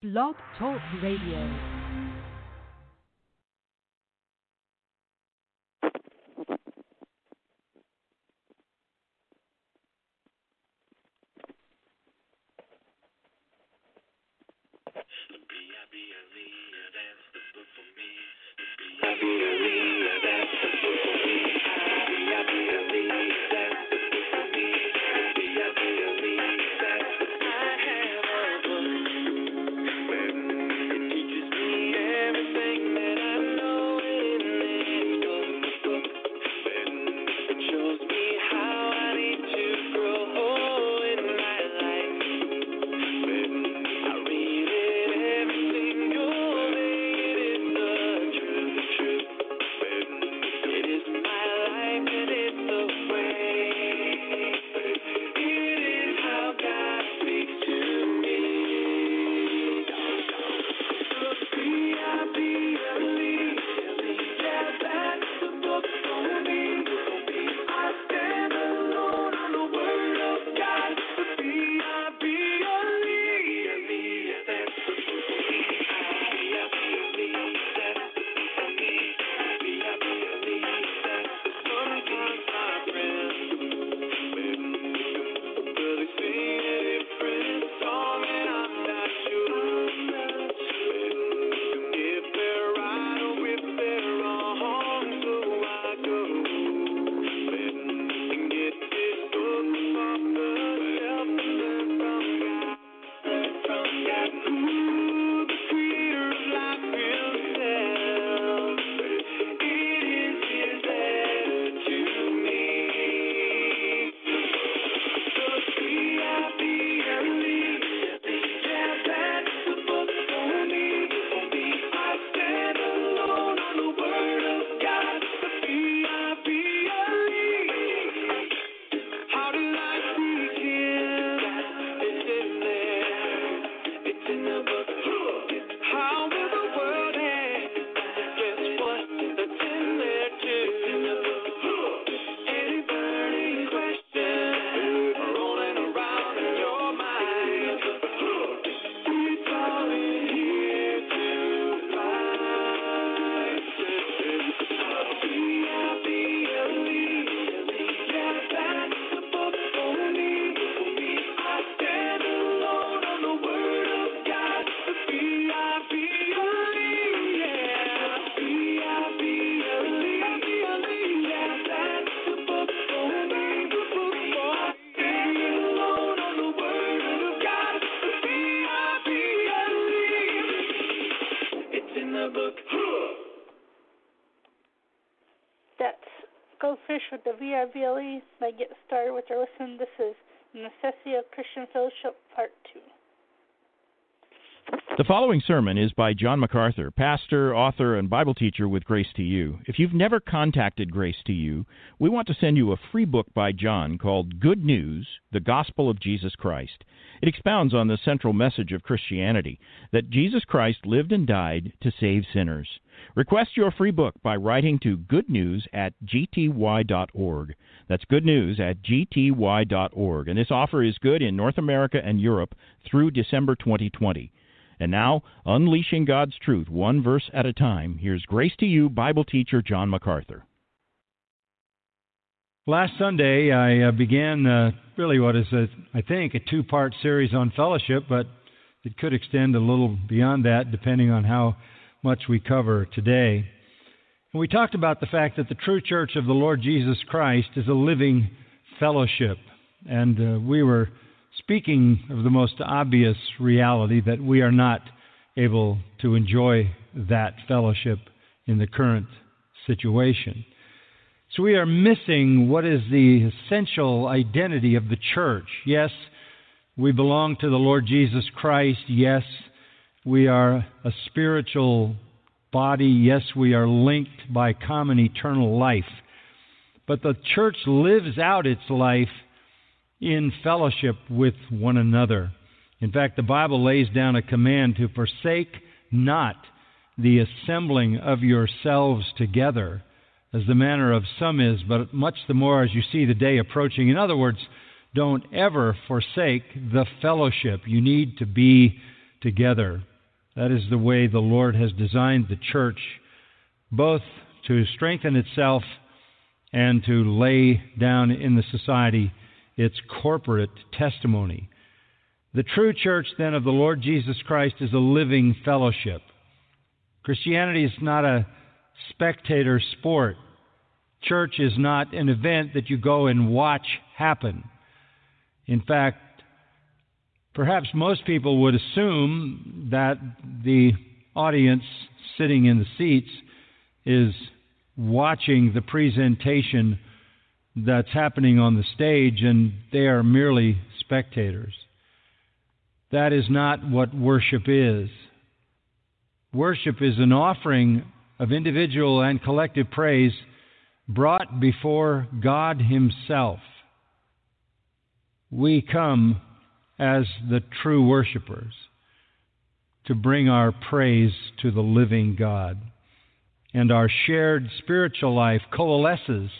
Blog Talk Radio. With the VRVLE. May get started with your listen. This is Necessity of Christian Fellowship, Part 2. The following sermon is by John MacArthur, pastor, author, and Bible teacher with Grace to You. If you've never contacted Grace to You, we want to send you a free book by John called Good News The Gospel of Jesus Christ. It expounds on the central message of Christianity that Jesus Christ lived and died to save sinners. Request your free book by writing to goodnews at gty.org. That's good news at gty.org. And this offer is good in North America and Europe through December 2020. And now, unleashing God's truth one verse at a time, here's Grace to You Bible teacher John MacArthur. Last Sunday, I uh, began uh, really what is, a, I think, a two part series on fellowship, but it could extend a little beyond that depending on how much we cover today. And we talked about the fact that the true church of the Lord Jesus Christ is a living fellowship. And uh, we were speaking of the most obvious reality that we are not able to enjoy that fellowship in the current situation. So we are missing what is the essential identity of the church. Yes, we belong to the Lord Jesus Christ. Yes, we are a spiritual body. Yes, we are linked by common eternal life. But the church lives out its life in fellowship with one another. In fact, the Bible lays down a command to forsake not the assembling of yourselves together, as the manner of some is, but much the more as you see the day approaching. In other words, don't ever forsake the fellowship. You need to be together. That is the way the Lord has designed the church, both to strengthen itself and to lay down in the society its corporate testimony. The true church, then, of the Lord Jesus Christ is a living fellowship. Christianity is not a spectator sport. Church is not an event that you go and watch happen. In fact, perhaps most people would assume that the audience sitting in the seats is watching the presentation that's happening on the stage and they are merely spectators. That is not what worship is. Worship is an offering of individual and collective praise brought before God Himself. We come as the true worshipers to bring our praise to the living God. And our shared spiritual life coalesces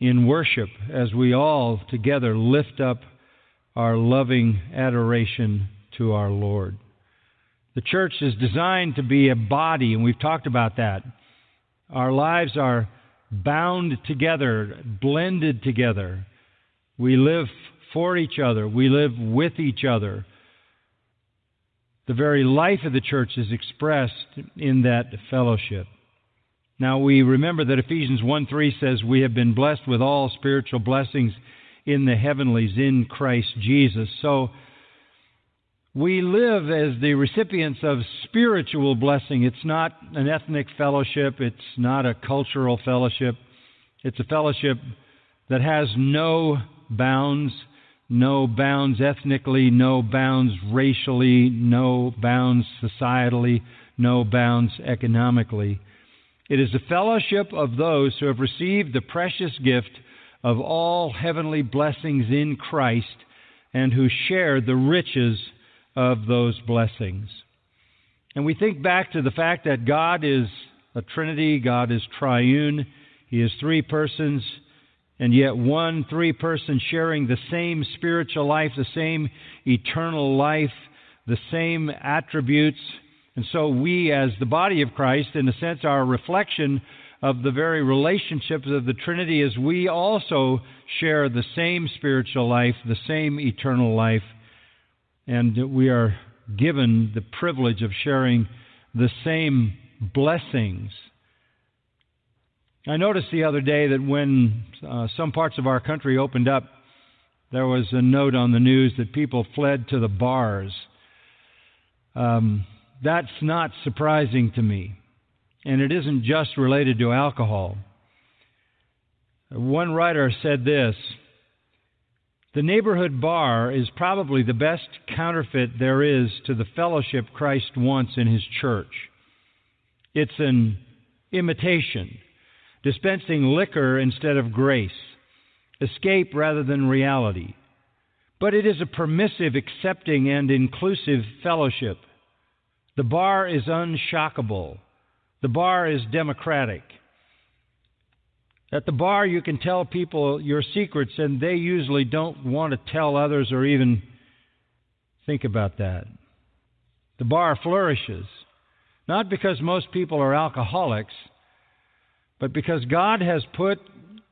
in worship as we all together lift up our loving adoration to our Lord. The church is designed to be a body, and we've talked about that. Our lives are bound together, blended together. We live for each other, we live with each other. The very life of the church is expressed in that fellowship. Now we remember that Ephesians 1 3 says, We have been blessed with all spiritual blessings in the heavenlies in Christ Jesus. So we live as the recipients of spiritual blessing. It's not an ethnic fellowship, it's not a cultural fellowship. It's a fellowship that has no bounds, no bounds ethnically, no bounds racially, no bounds societally, no bounds economically. It is a fellowship of those who have received the precious gift of all heavenly blessings in Christ and who share the riches of those blessings. And we think back to the fact that God is a Trinity, God is triune, He is three persons, and yet one three person sharing the same spiritual life, the same eternal life, the same attributes. And so we, as the body of Christ, in a sense, are a reflection of the very relationships of the Trinity as we also share the same spiritual life, the same eternal life, and we are given the privilege of sharing the same blessings. I noticed the other day that when uh, some parts of our country opened up, there was a note on the news that people fled to the bars. Um, that's not surprising to me and it isn't just related to alcohol. One writer said this The neighborhood bar is probably the best counterfeit there is to the fellowship Christ wants in his church. It's an imitation, dispensing liquor instead of grace, escape rather than reality. But it is a permissive, accepting, and inclusive fellowship. The bar is unshockable the bar is democratic. At the bar, you can tell people your secrets, and they usually don't want to tell others or even think about that. The bar flourishes, not because most people are alcoholics, but because God has put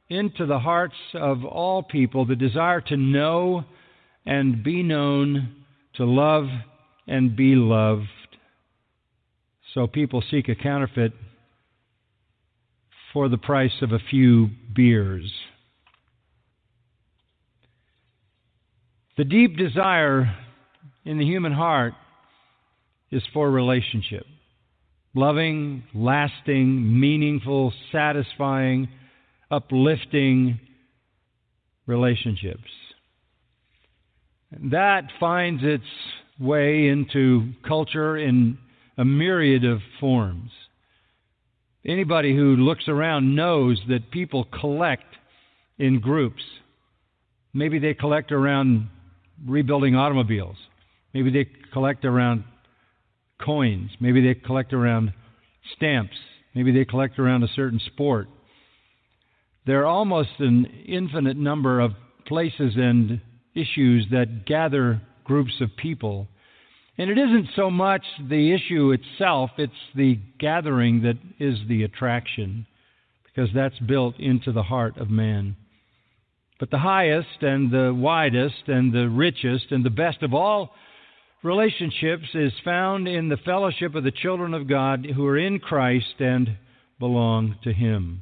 into the hearts of all people the desire to know and be known, to love and be loved. So people seek a counterfeit for the price of a few beers. The deep desire in the human heart is for relationship loving, lasting, meaningful, satisfying, uplifting relationships. That finds its way into culture in a myriad of forms. Anybody who looks around knows that people collect in groups. Maybe they collect around rebuilding automobiles. Maybe they collect around coins. Maybe they collect around stamps. Maybe they collect around a certain sport. There are almost an infinite number of places and issues that gather groups of people And it isn't so much the issue itself, it's the gathering that is the attraction, because that's built into the heart of man. But the highest and the widest and the richest and the best of all relationships is found in the fellowship of the children of God who are in Christ and belong to Him.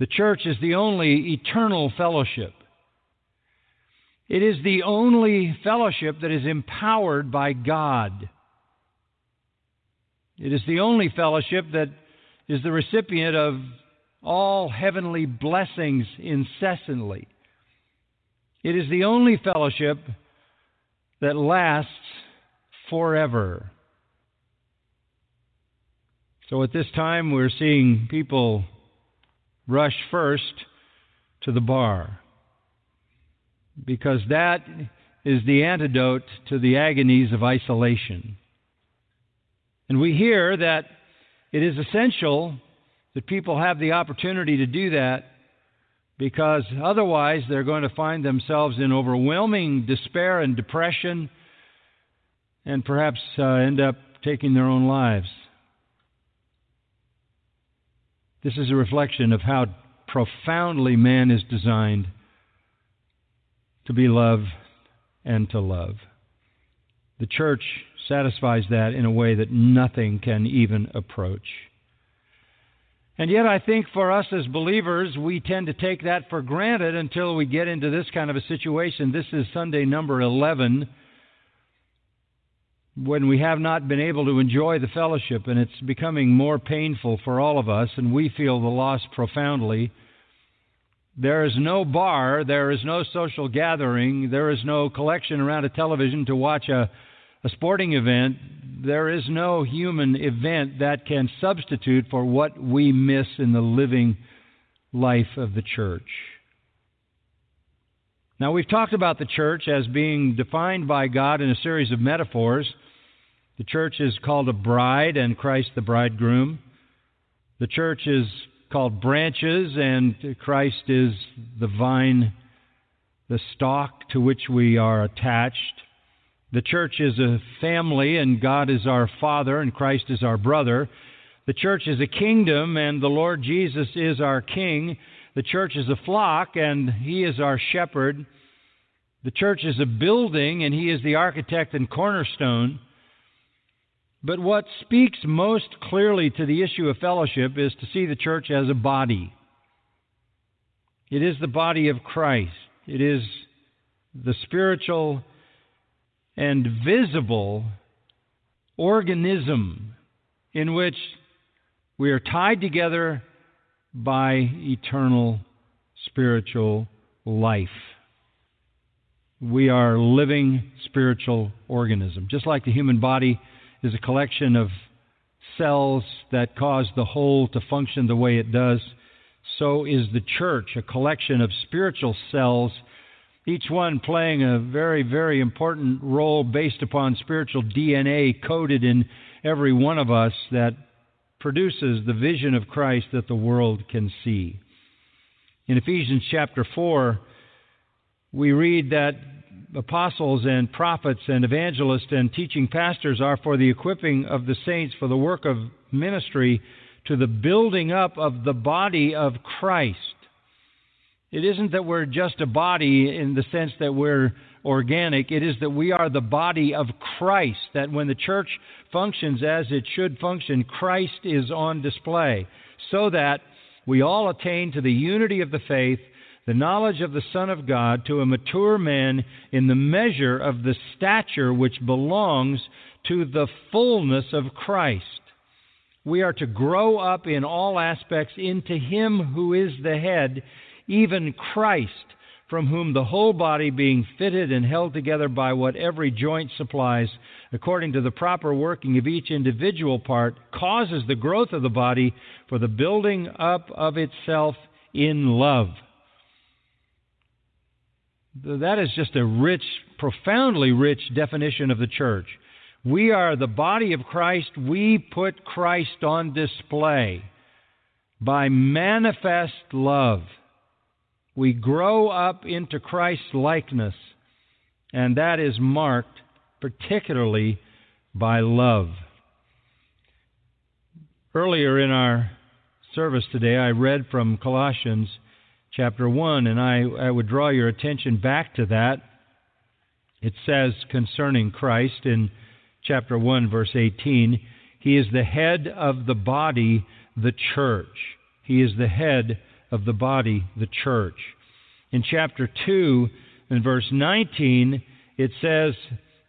The church is the only eternal fellowship. It is the only fellowship that is empowered by God. It is the only fellowship that is the recipient of all heavenly blessings incessantly. It is the only fellowship that lasts forever. So at this time, we're seeing people rush first to the bar because that is the antidote to the agonies of isolation. And we hear that it is essential that people have the opportunity to do that because otherwise they're going to find themselves in overwhelming despair and depression and perhaps uh, end up taking their own lives. This is a reflection of how profoundly man is designed to be loved and to love. The church satisfies that in a way that nothing can even approach. And yet, I think for us as believers, we tend to take that for granted until we get into this kind of a situation. This is Sunday number 11 when we have not been able to enjoy the fellowship, and it's becoming more painful for all of us, and we feel the loss profoundly. There is no bar, there is no social gathering, there is no collection around a television to watch a, a sporting event. There is no human event that can substitute for what we miss in the living life of the church. Now, we've talked about the church as being defined by God in a series of metaphors. The church is called a bride and Christ the bridegroom. The church is called branches, and Christ is the vine, the stalk to which we are attached. The church is a family, and God is our Father, and Christ is our brother. The church is a kingdom, and the Lord Jesus is our King. The church is a flock, and He is our shepherd. The church is a building, and He is the architect and cornerstone. But what speaks most clearly to the issue of fellowship is to see the church as a body. It is the body of Christ. It is the spiritual and visible organism in which we are tied together by eternal spiritual life. We are living spiritual organism. Just like the human body is a collection of cells that cause the whole to function the way it does, so is the church a collection of spiritual cells each one playing a very, very important role based upon spiritual DNA coded in every one of us that produces the vision of Christ that the world can see. In Ephesians chapter 4, we read that apostles and prophets and evangelists and teaching pastors are for the equipping of the saints for the work of ministry to the building up of the body of Christ it isn't that we're just a body in the sense that we're organic. It is that we are the body of Christ, that when the church functions as it should function, Christ is on display, so that we all attain to the unity of the faith, the knowledge of the Son of God, to a mature man in the measure of the stature which belongs to the fullness of Christ. We are to grow up in all aspects into Him who is the head even Christ, from whom the whole body, being fitted and held together by what every joint supplies, according to the proper working of each individual part, causes the growth of the body for the building up of itself in love. That is just a rich, profoundly rich definition of the church. We are the body of Christ. We put Christ on display by manifest love we grow up into Christ's likeness, and that is marked particularly by love. Earlier in our service today, I read from Colossians chapter 1, and I, I would draw your attention back to that. It says concerning Christ in chapter 1, verse 18, He is the head of the body, the church. He is the head of the body, the church. In chapter 2, in verse 19, it says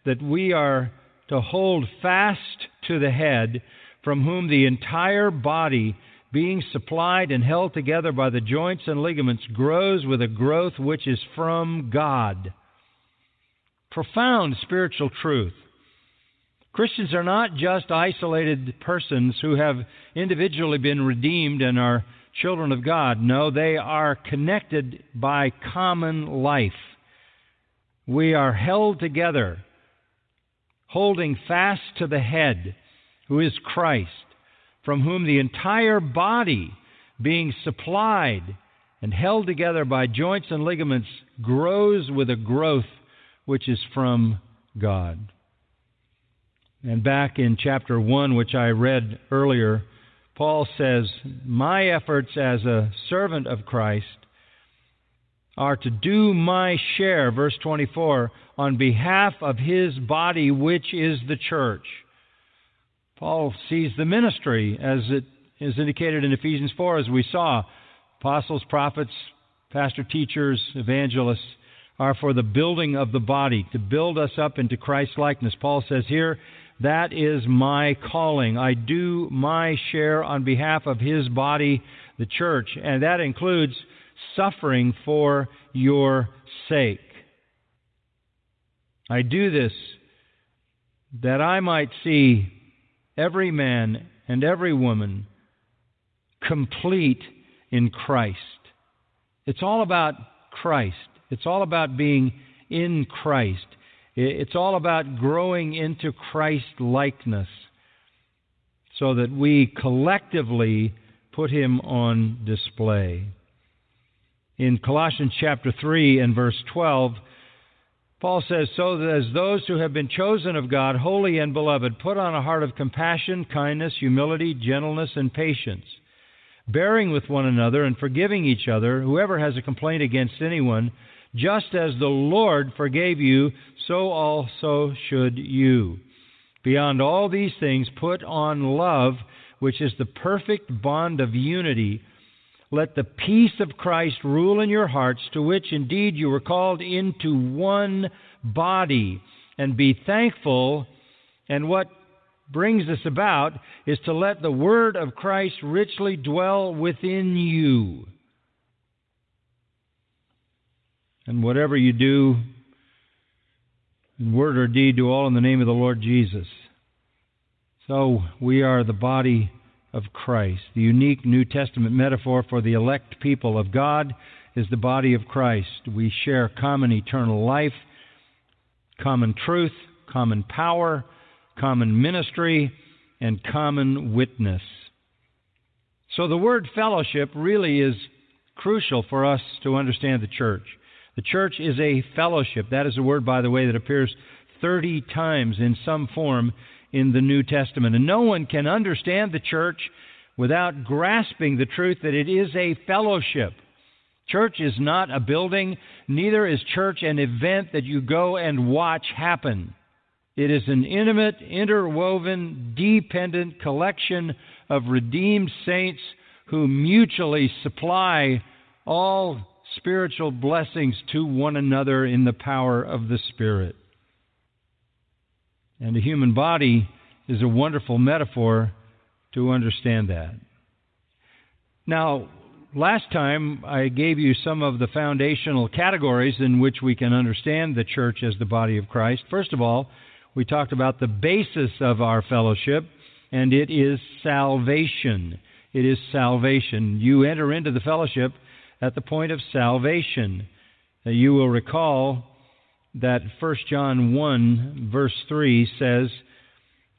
that we are to hold fast to the head, from whom the entire body, being supplied and held together by the joints and ligaments, grows with a growth which is from God. Profound spiritual truth. Christians are not just isolated persons who have individually been redeemed and are children of God. No, they are connected by common life. We are held together, holding fast to the head, who is Christ, from whom the entire body, being supplied and held together by joints and ligaments, grows with a growth which is from God. And back in chapter 1, which I read earlier, Paul says, My efforts as a servant of Christ are to do my share, verse 24, on behalf of his body, which is the church. Paul sees the ministry as it is indicated in Ephesians 4, as we saw. Apostles, prophets, pastor teachers, evangelists are for the building of the body, to build us up into Christ likeness. Paul says here, that is my calling. I do my share on behalf of his body, the church, and that includes suffering for your sake. I do this that I might see every man and every woman complete in Christ. It's all about Christ. It's all about being in Christ. It's all about growing into Christ likeness so that we collectively put him on display. In Colossians chapter 3 and verse 12, Paul says, So that as those who have been chosen of God, holy and beloved, put on a heart of compassion, kindness, humility, gentleness, and patience, bearing with one another and forgiving each other, whoever has a complaint against anyone, just as the Lord forgave you, so also should you. Beyond all these things, put on love, which is the perfect bond of unity. Let the peace of Christ rule in your hearts, to which indeed you were called into one body, and be thankful. And what brings this about is to let the word of Christ richly dwell within you. And whatever you do, in word or deed, do all in the name of the Lord Jesus. So we are the body of Christ. The unique New Testament metaphor for the elect people of God is the body of Christ. We share common eternal life, common truth, common power, common ministry, and common witness. So the word fellowship really is crucial for us to understand the church. The church is a fellowship. That is a word, by the way, that appears 30 times in some form in the New Testament. And no one can understand the church without grasping the truth that it is a fellowship. Church is not a building, neither is church an event that you go and watch happen. It is an intimate, interwoven, dependent collection of redeemed saints who mutually supply all spiritual blessings to one another in the power of the Spirit. And the human body is a wonderful metaphor to understand that. Now, last time I gave you some of the foundational categories in which we can understand the church as the body of Christ. First of all, we talked about the basis of our fellowship, and it is salvation. It is salvation. You enter into the fellowship at the point of salvation. You will recall that 1 John 1, verse 3 says,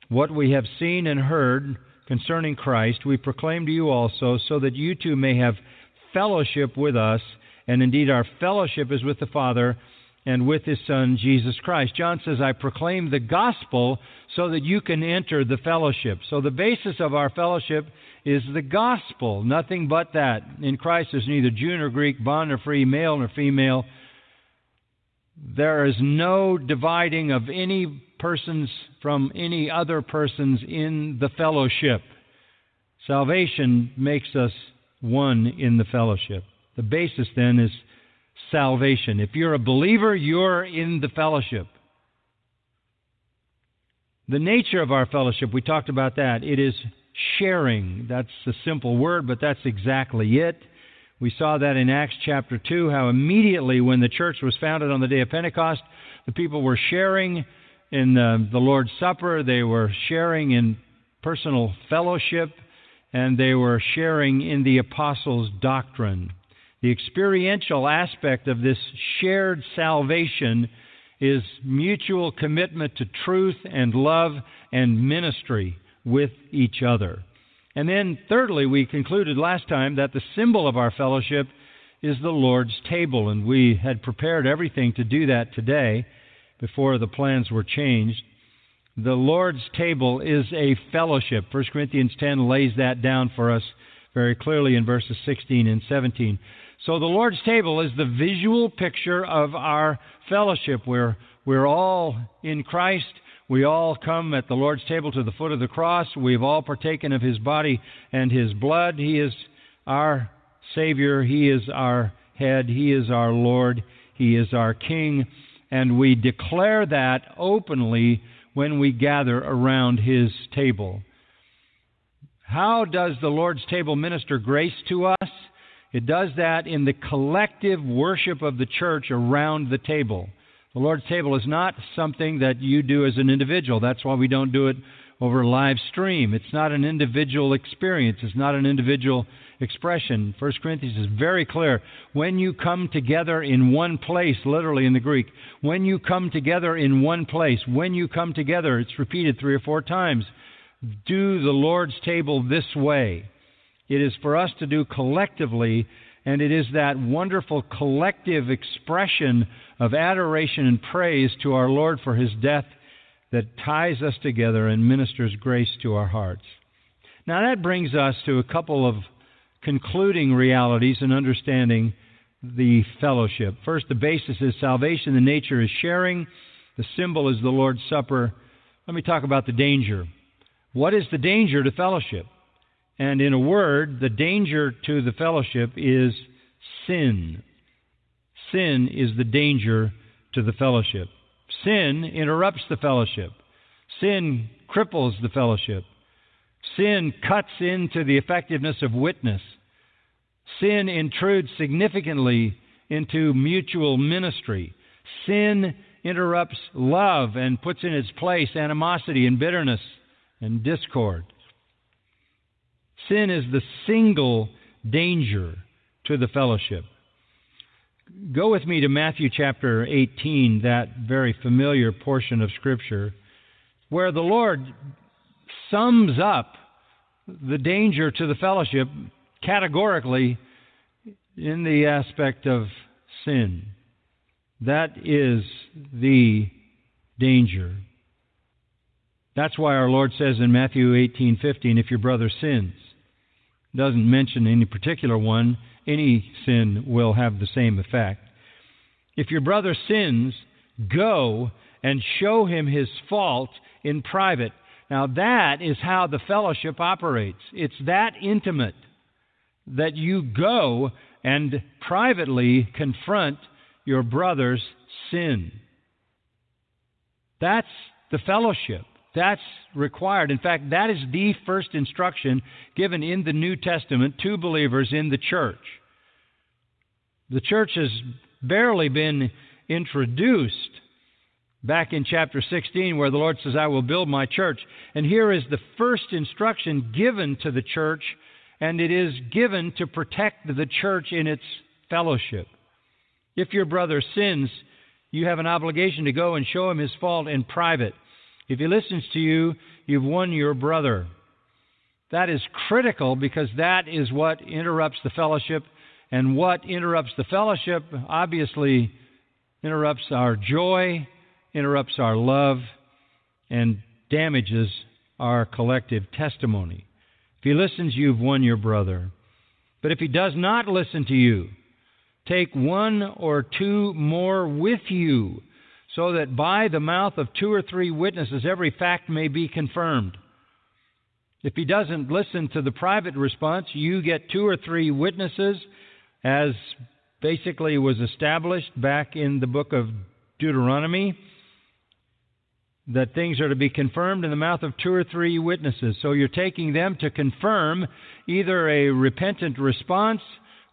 What we have seen and heard concerning Christ, we proclaim to you also, so that you too may have fellowship with us. And indeed, our fellowship is with the Father and with his Son, Jesus Christ. John says, I proclaim the gospel so that you can enter the fellowship. So the basis of our fellowship is the gospel, nothing but that. In Christ, there's neither Jew nor Greek, bond nor free, male nor female. There is no dividing of any persons from any other persons in the fellowship. Salvation makes us one in the fellowship. The basis then is salvation. If you're a believer, you're in the fellowship. The nature of our fellowship, we talked about that. It is sharing. That's a simple word, but that's exactly it. We saw that in Acts chapter 2, how immediately when the church was founded on the day of Pentecost, the people were sharing in the, the Lord's Supper, they were sharing in personal fellowship, and they were sharing in the apostles' doctrine. The experiential aspect of this shared salvation is mutual commitment to truth and love and ministry with each other. And then, thirdly, we concluded last time that the symbol of our fellowship is the Lord's table, and we had prepared everything to do that today before the plans were changed. The Lord's table is a fellowship. 1 Corinthians 10 lays that down for us very clearly in verses 16 and 17. So the Lord's table is the visual picture of our fellowship where we're all in Christ. We all come at the Lord's table to the foot of the cross. We've all partaken of His body and His blood. He is our Savior. He is our head. He is our Lord. He is our King. And we declare that openly when we gather around His table. How does the Lord's table minister grace to us? It does that in the collective worship of the church around the table. The Lord's table is not something that you do as an individual. That's why we don't do it over live stream. It's not an individual experience. It's not an individual expression. 1 Corinthians is very clear. When you come together in one place, literally in the Greek, when you come together in one place, when you come together, it's repeated three or four times. Do the Lord's table this way. It is for us to do collectively, and it is that wonderful collective expression of adoration and praise to our Lord for his death that ties us together and ministers grace to our hearts. Now, that brings us to a couple of concluding realities and understanding the fellowship. First, the basis is salvation, the nature is sharing, the symbol is the Lord's Supper. Let me talk about the danger. What is the danger to fellowship? And in a word, the danger to the fellowship is sin. Sin is the danger to the fellowship. Sin interrupts the fellowship. Sin cripples the fellowship. Sin cuts into the effectiveness of witness. Sin intrudes significantly into mutual ministry. Sin interrupts love and puts in its place animosity and bitterness and discord. Sin is the single danger to the fellowship. Go with me to Matthew chapter 18, that very familiar portion of Scripture, where the Lord sums up the danger to the fellowship categorically in the aspect of sin. That is the danger. That's why our Lord says in Matthew 18:15, if your brother sins, doesn't mention any particular one, any sin will have the same effect. If your brother sins, go and show him his fault in private. Now, that is how the fellowship operates. It's that intimate that you go and privately confront your brother's sin. That's the fellowship. That's required. In fact, that is the first instruction given in the New Testament to believers in the church. The church has barely been introduced back in chapter 16, where the Lord says, I will build my church. And here is the first instruction given to the church, and it is given to protect the church in its fellowship. If your brother sins, you have an obligation to go and show him his fault in private. If he listens to you, you've won your brother. That is critical because that is what interrupts the fellowship. And what interrupts the fellowship, obviously, interrupts our joy, interrupts our love, and damages our collective testimony. If he listens, you've won your brother. But if he does not listen to you, take one or two more with you, so that by the mouth of two or three witnesses every fact may be confirmed. If he doesn't listen to the private response, you get two or three witnesses, as basically was established back in the book of Deuteronomy, that things are to be confirmed in the mouth of two or three witnesses. So you're taking them to confirm either a repentant response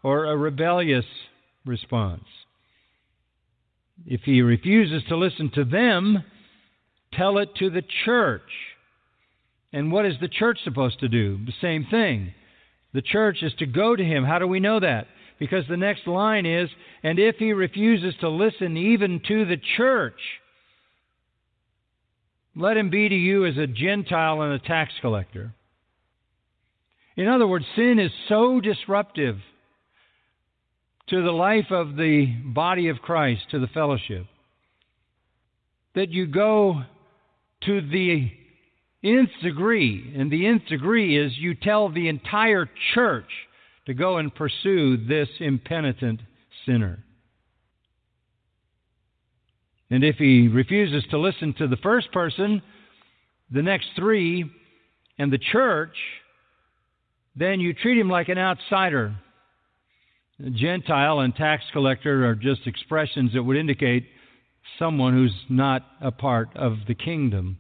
or a rebellious response. If he refuses to listen to them, tell it to the church. And what is the church supposed to do? The same thing. The church is to go to him. How do we know that? Because the next line is, and if he refuses to listen even to the church, let him be to you as a Gentile and a tax collector. In other words, sin is so disruptive to the life of the body of Christ, to the fellowship, that you go to the nth degree, and the nth degree is you tell the entire church to go and pursue this impenitent sinner. And if he refuses to listen to the first person, the next three, and the church, then you treat him like an outsider. Gentile and tax collector are just expressions that would indicate someone who's not a part of the kingdom.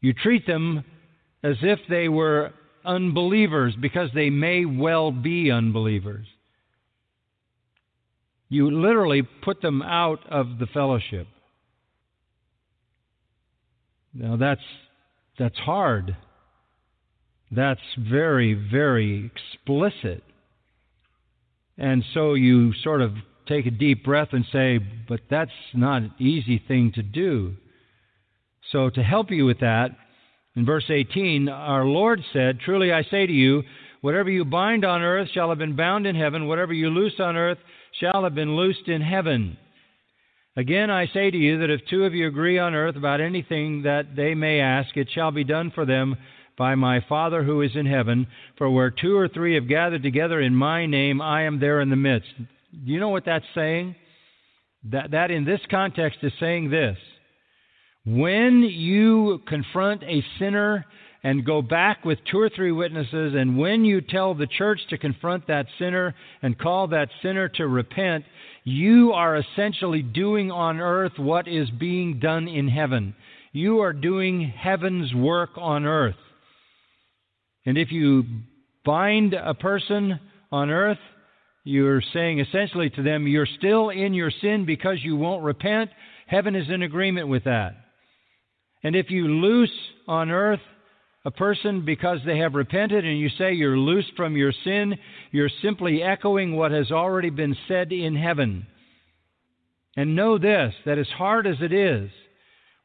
You treat them as if they were unbelievers because they may well be unbelievers. You literally put them out of the fellowship. Now that's that's hard. That's very very explicit. And so you sort of take a deep breath and say, but that's not an easy thing to do. So to help you with that, in verse 18, our Lord said, Truly I say to you, whatever you bind on earth shall have been bound in heaven, whatever you loose on earth shall have been loosed in heaven. Again, I say to you that if two of you agree on earth about anything that they may ask, it shall be done for them by my Father who is in heaven. For where two or three have gathered together in my name, I am there in the midst. Do you know what that's saying? That, that in this context is saying this. When you confront a sinner and go back with two or three witnesses, and when you tell the church to confront that sinner and call that sinner to repent, you are essentially doing on earth what is being done in heaven. You are doing heaven's work on earth. And if you bind a person on earth, you're saying essentially to them, you're still in your sin because you won't repent. Heaven is in agreement with that. And if you loose on earth a person because they have repented and you say you're loosed from your sin, you're simply echoing what has already been said in heaven. And know this that as hard as it is,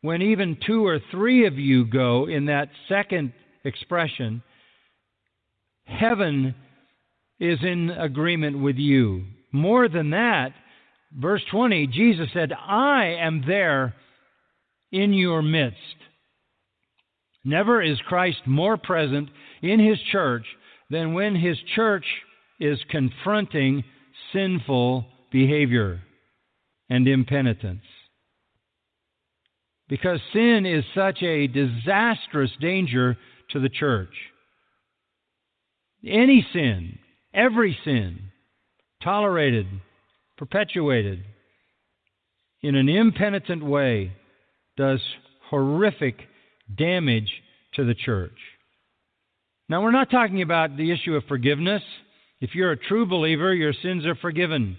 when even two or three of you go in that second expression, heaven is in agreement with you. More than that, verse 20, Jesus said, I am there in your midst. Never is Christ more present in his church than when his church is confronting sinful behavior and impenitence. Because sin is such a disastrous danger to the church. Any sin, every sin, tolerated, perpetuated in an impenitent way, does horrific damage to the church. Now, we're not talking about the issue of forgiveness. If you're a true believer, your sins are forgiven.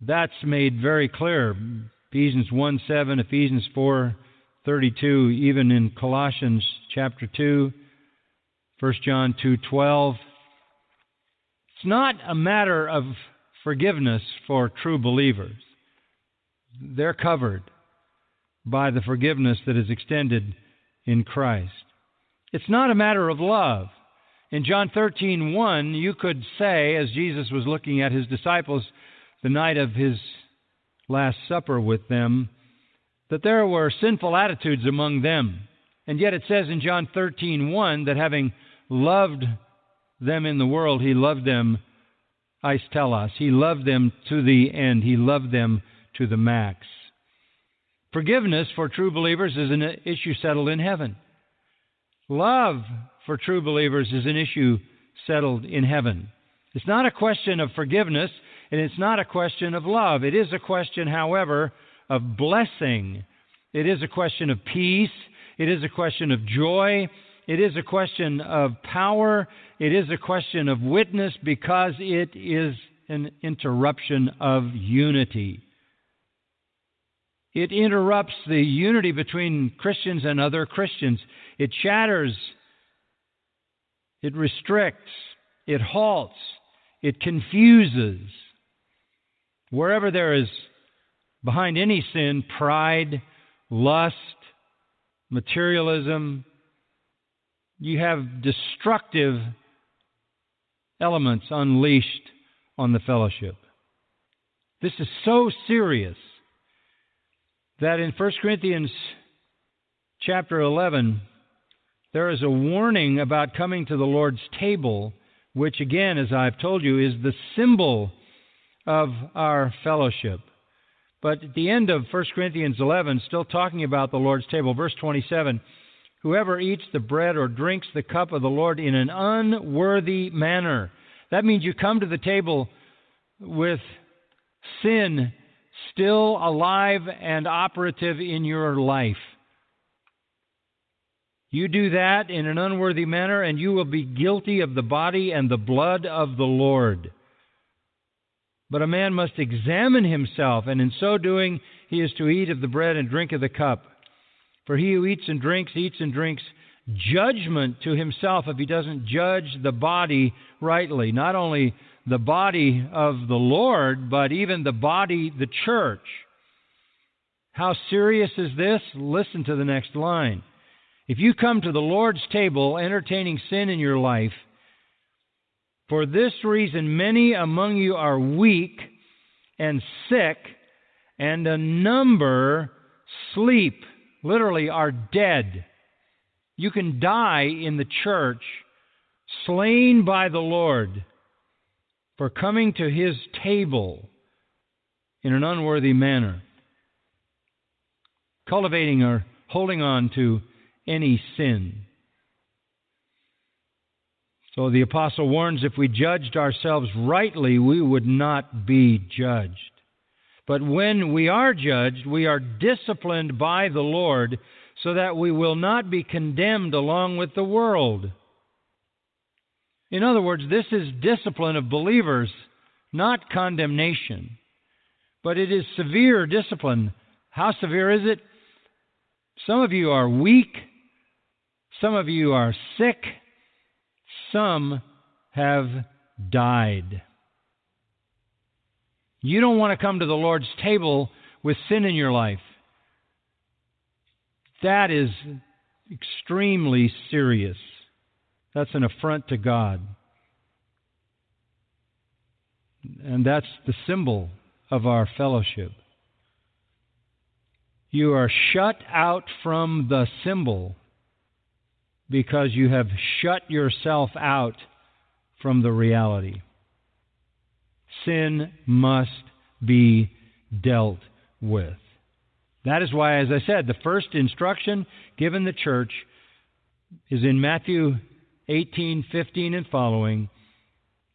That's made very clear. Ephesians 1 7, Ephesians 4 32, even in Colossians chapter 2, 1 John 2:12. It's not a matter of forgiveness for true believers. They're covered by the forgiveness that is extended in Christ. It's not a matter of love. In John 13:1, you could say as Jesus was looking at his disciples the night of his Last Supper with them that there were sinful attitudes among them. And yet it says in John 13:1 that having loved them in the world, he loved them, I tell us, he loved them to the end. He loved them to the max. Forgiveness for true believers is an issue settled in heaven. Love for true believers is an issue settled in heaven. It's not a question of forgiveness, and it's not a question of love. It is a question, however, of blessing. It is a question of peace. It is a question of joy. It is a question of power. It is a question of witness because it is an interruption of unity. It interrupts the unity between Christians and other Christians. It shatters. It restricts. It halts. It confuses. Wherever there is behind any sin pride, lust, materialism, you have destructive elements unleashed on the fellowship. This is so serious that in 1 Corinthians chapter 11, there is a warning about coming to the Lord's table, which, again, as I've told you, is the symbol of our fellowship. But at the end of 1 Corinthians 11, still talking about the Lord's table, verse 27 Whoever eats the bread or drinks the cup of the Lord in an unworthy manner. That means you come to the table with sin still alive and operative in your life. You do that in an unworthy manner, and you will be guilty of the body and the blood of the Lord. But a man must examine himself, and in so doing, he is to eat of the bread and drink of the cup. For he who eats and drinks, eats and drinks judgment to himself if he doesn't judge the body rightly. Not only the body of the Lord, but even the body, the church. How serious is this? Listen to the next line. If you come to the Lord's table entertaining sin in your life, for this reason many among you are weak and sick, and a number sleep, literally are dead. You can die in the church, slain by the Lord for coming to his table in an unworthy manner, cultivating or holding on to any sin. So the apostle warns if we judged ourselves rightly, we would not be judged. But when we are judged, we are disciplined by the Lord so that we will not be condemned along with the world. In other words, this is discipline of believers, not condemnation. But it is severe discipline. How severe is it? Some of you are weak. Some of you are sick. Some have died. You don't want to come to the Lord's table with sin in your life. That is extremely serious. That's an affront to God. And that's the symbol of our fellowship. You are shut out from the symbol because you have shut yourself out from the reality. Sin must be dealt with. That is why, as I said, the first instruction given the church is in Matthew 18, 15, and following,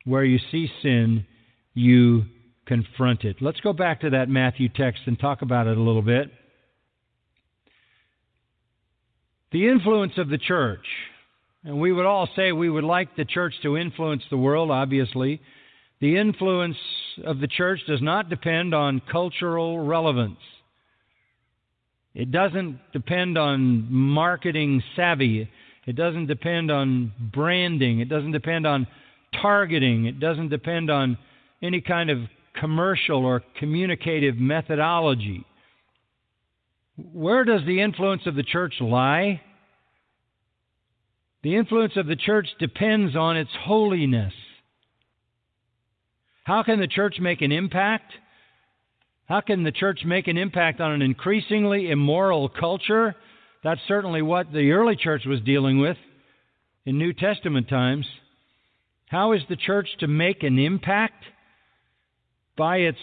where you see sin, you confront it. Let's go back to that Matthew text and talk about it a little bit. The influence of the church. And we would all say we would like the church to influence the world, obviously. The influence of the church does not depend on cultural relevance. It doesn't depend on marketing savvy. It doesn't depend on branding. It doesn't depend on targeting. It doesn't depend on any kind of commercial or communicative methodology. Where does the influence of the church lie? The influence of the church depends on its holiness. How can the church make an impact? How can the church make an impact on an increasingly immoral culture? That's certainly what the early church was dealing with in New Testament times. How is the church to make an impact? By its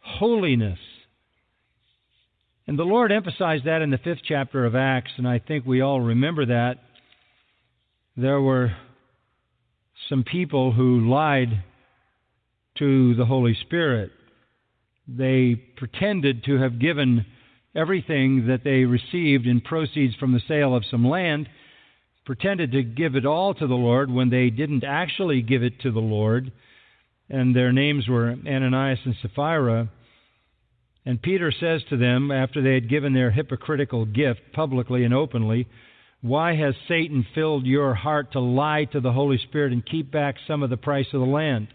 holiness. And the Lord emphasized that in the fifth chapter of Acts, and I think we all remember that. There were some people who lied to the Holy Spirit. They pretended to have given everything that they received in proceeds from the sale of some land, pretended to give it all to the Lord when they didn't actually give it to the Lord. And their names were Ananias and Sapphira. And Peter says to them, after they had given their hypocritical gift publicly and openly, Why has Satan filled your heart to lie to the Holy Spirit and keep back some of the price of the land?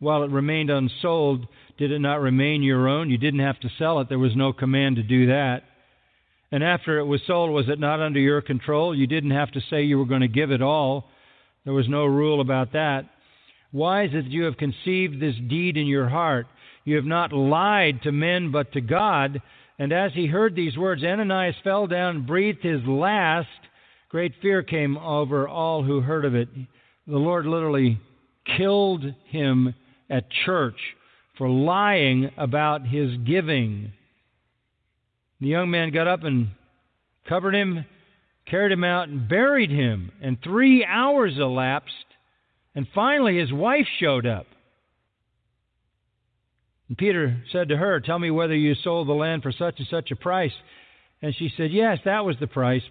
While it remained unsold, did it not remain your own? You didn't have to sell it, there was no command to do that. And after it was sold, was it not under your control? You didn't have to say you were going to give it all. There was no rule about that. Why is it that you have conceived this deed in your heart? You have not lied to men, but to God. And as he heard these words, Ananias fell down and breathed his last. Great fear came over all who heard of it. The Lord literally killed him at church for lying about his giving. The young man got up and covered him, carried him out, and buried him. And three hours elapsed, and finally his wife showed up. And Peter said to her, Tell me whether you sold the land for such and such a price. And she said, Yes, that was the price.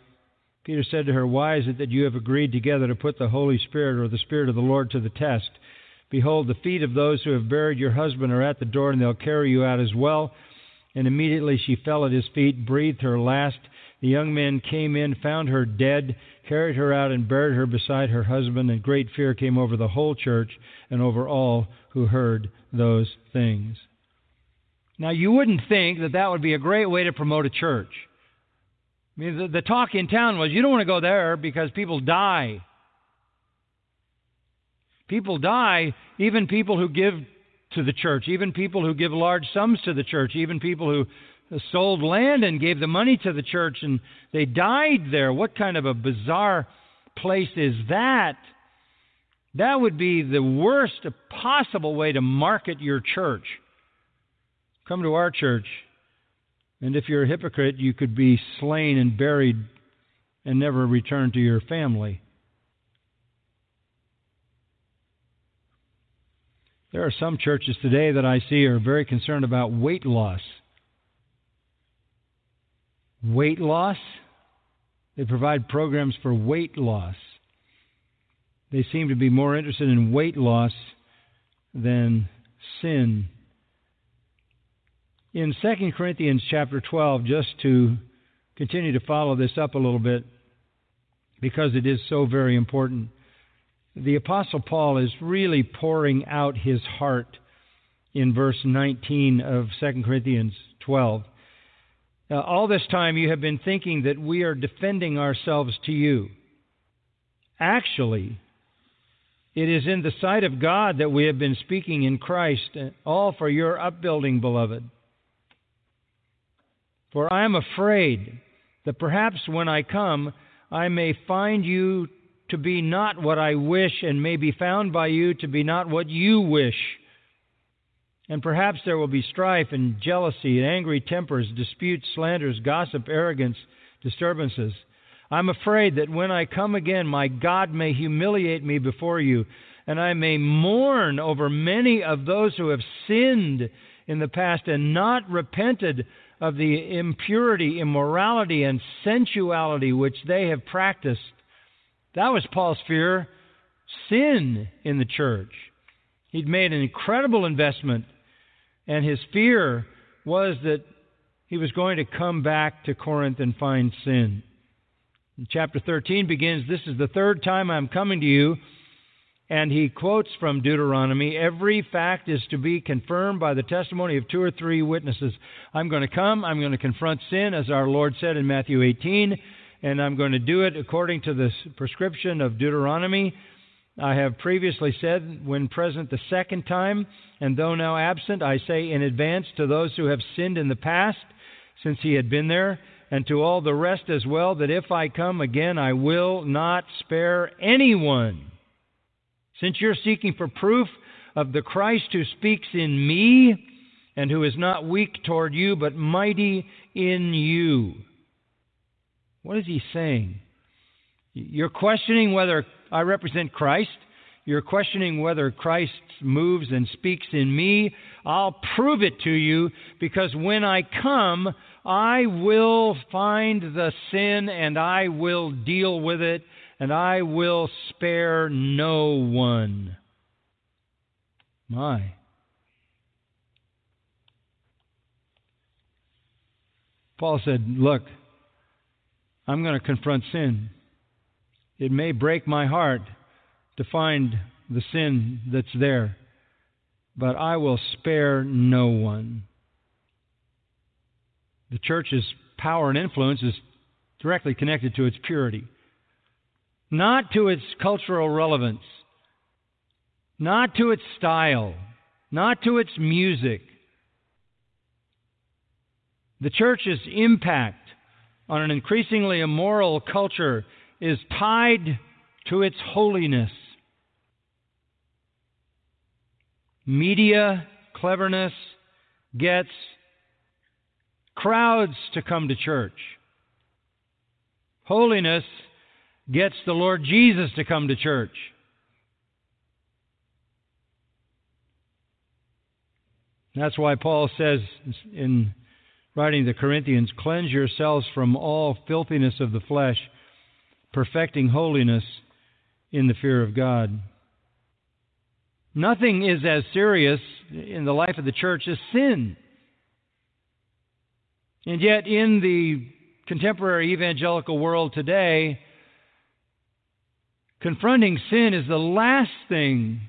Peter said to her, Why is it that you have agreed together to put the Holy Spirit or the Spirit of the Lord to the test? Behold, the feet of those who have buried your husband are at the door, and they'll carry you out as well. And immediately she fell at his feet, breathed her last. The young men came in, found her dead, carried her out, and buried her beside her husband. And great fear came over the whole church and over all who heard those things. Now, you wouldn't think that that would be a great way to promote a church. I mean, the, the talk in town was you don't want to go there because people die. People die, even people who give to the church, even people who give large sums to the church, even people who sold land and gave the money to the church and they died there. What kind of a bizarre place is that? That would be the worst possible way to market your church. Come to our church, and if you're a hypocrite, you could be slain and buried and never return to your family. There are some churches today that I see are very concerned about weight loss. Weight loss? They provide programs for weight loss. They seem to be more interested in weight loss than sin. In 2 Corinthians chapter 12, just to continue to follow this up a little bit, because it is so very important the Apostle Paul is really pouring out his heart in verse 19 of 2 Corinthians 12. Now, all this time you have been thinking that we are defending ourselves to you. Actually, it is in the sight of God that we have been speaking in Christ, uh, all for your upbuilding, beloved. For I am afraid that perhaps when I come, I may find you to be not what I wish, and may be found by you to be not what you wish. And perhaps there will be strife and jealousy and angry tempers, disputes, slanders, gossip, arrogance, disturbances. I'm afraid that when I come again, my God may humiliate me before you, and I may mourn over many of those who have sinned in the past and not repented of the impurity, immorality, and sensuality which they have practiced. That was Paul's fear sin in the church. He'd made an incredible investment, and his fear was that he was going to come back to Corinth and find sin. And chapter 13 begins This is the third time I'm coming to you. And he quotes from Deuteronomy Every fact is to be confirmed by the testimony of two or three witnesses. I'm going to come, I'm going to confront sin, as our Lord said in Matthew 18 and I'm going to do it according to the prescription of Deuteronomy. I have previously said, when present the second time, and though now absent, I say in advance to those who have sinned in the past, since he had been there, and to all the rest as well, that if I come again, I will not spare anyone. Since you're seeking for proof of the Christ who speaks in me, and who is not weak toward you, but mighty in you. What is he saying? You're questioning whether I represent Christ. You're questioning whether Christ moves and speaks in me. I'll prove it to you because when I come, I will find the sin and I will deal with it and I will spare no one. My. Paul said, Look, I'm going to confront sin. It may break my heart to find the sin that's there, but I will spare no one. The church's power and influence is directly connected to its purity, not to its cultural relevance, not to its style, not to its music. The church's impact on an increasingly immoral culture is tied to its holiness. Media cleverness gets crowds to come to church. Holiness gets the Lord Jesus to come to church. That's why Paul says in writing the Corinthians, Cleanse yourselves from all filthiness of the flesh, perfecting holiness in the fear of God. Nothing is as serious in the life of the church as sin. And yet, in the contemporary evangelical world today, confronting sin is the last thing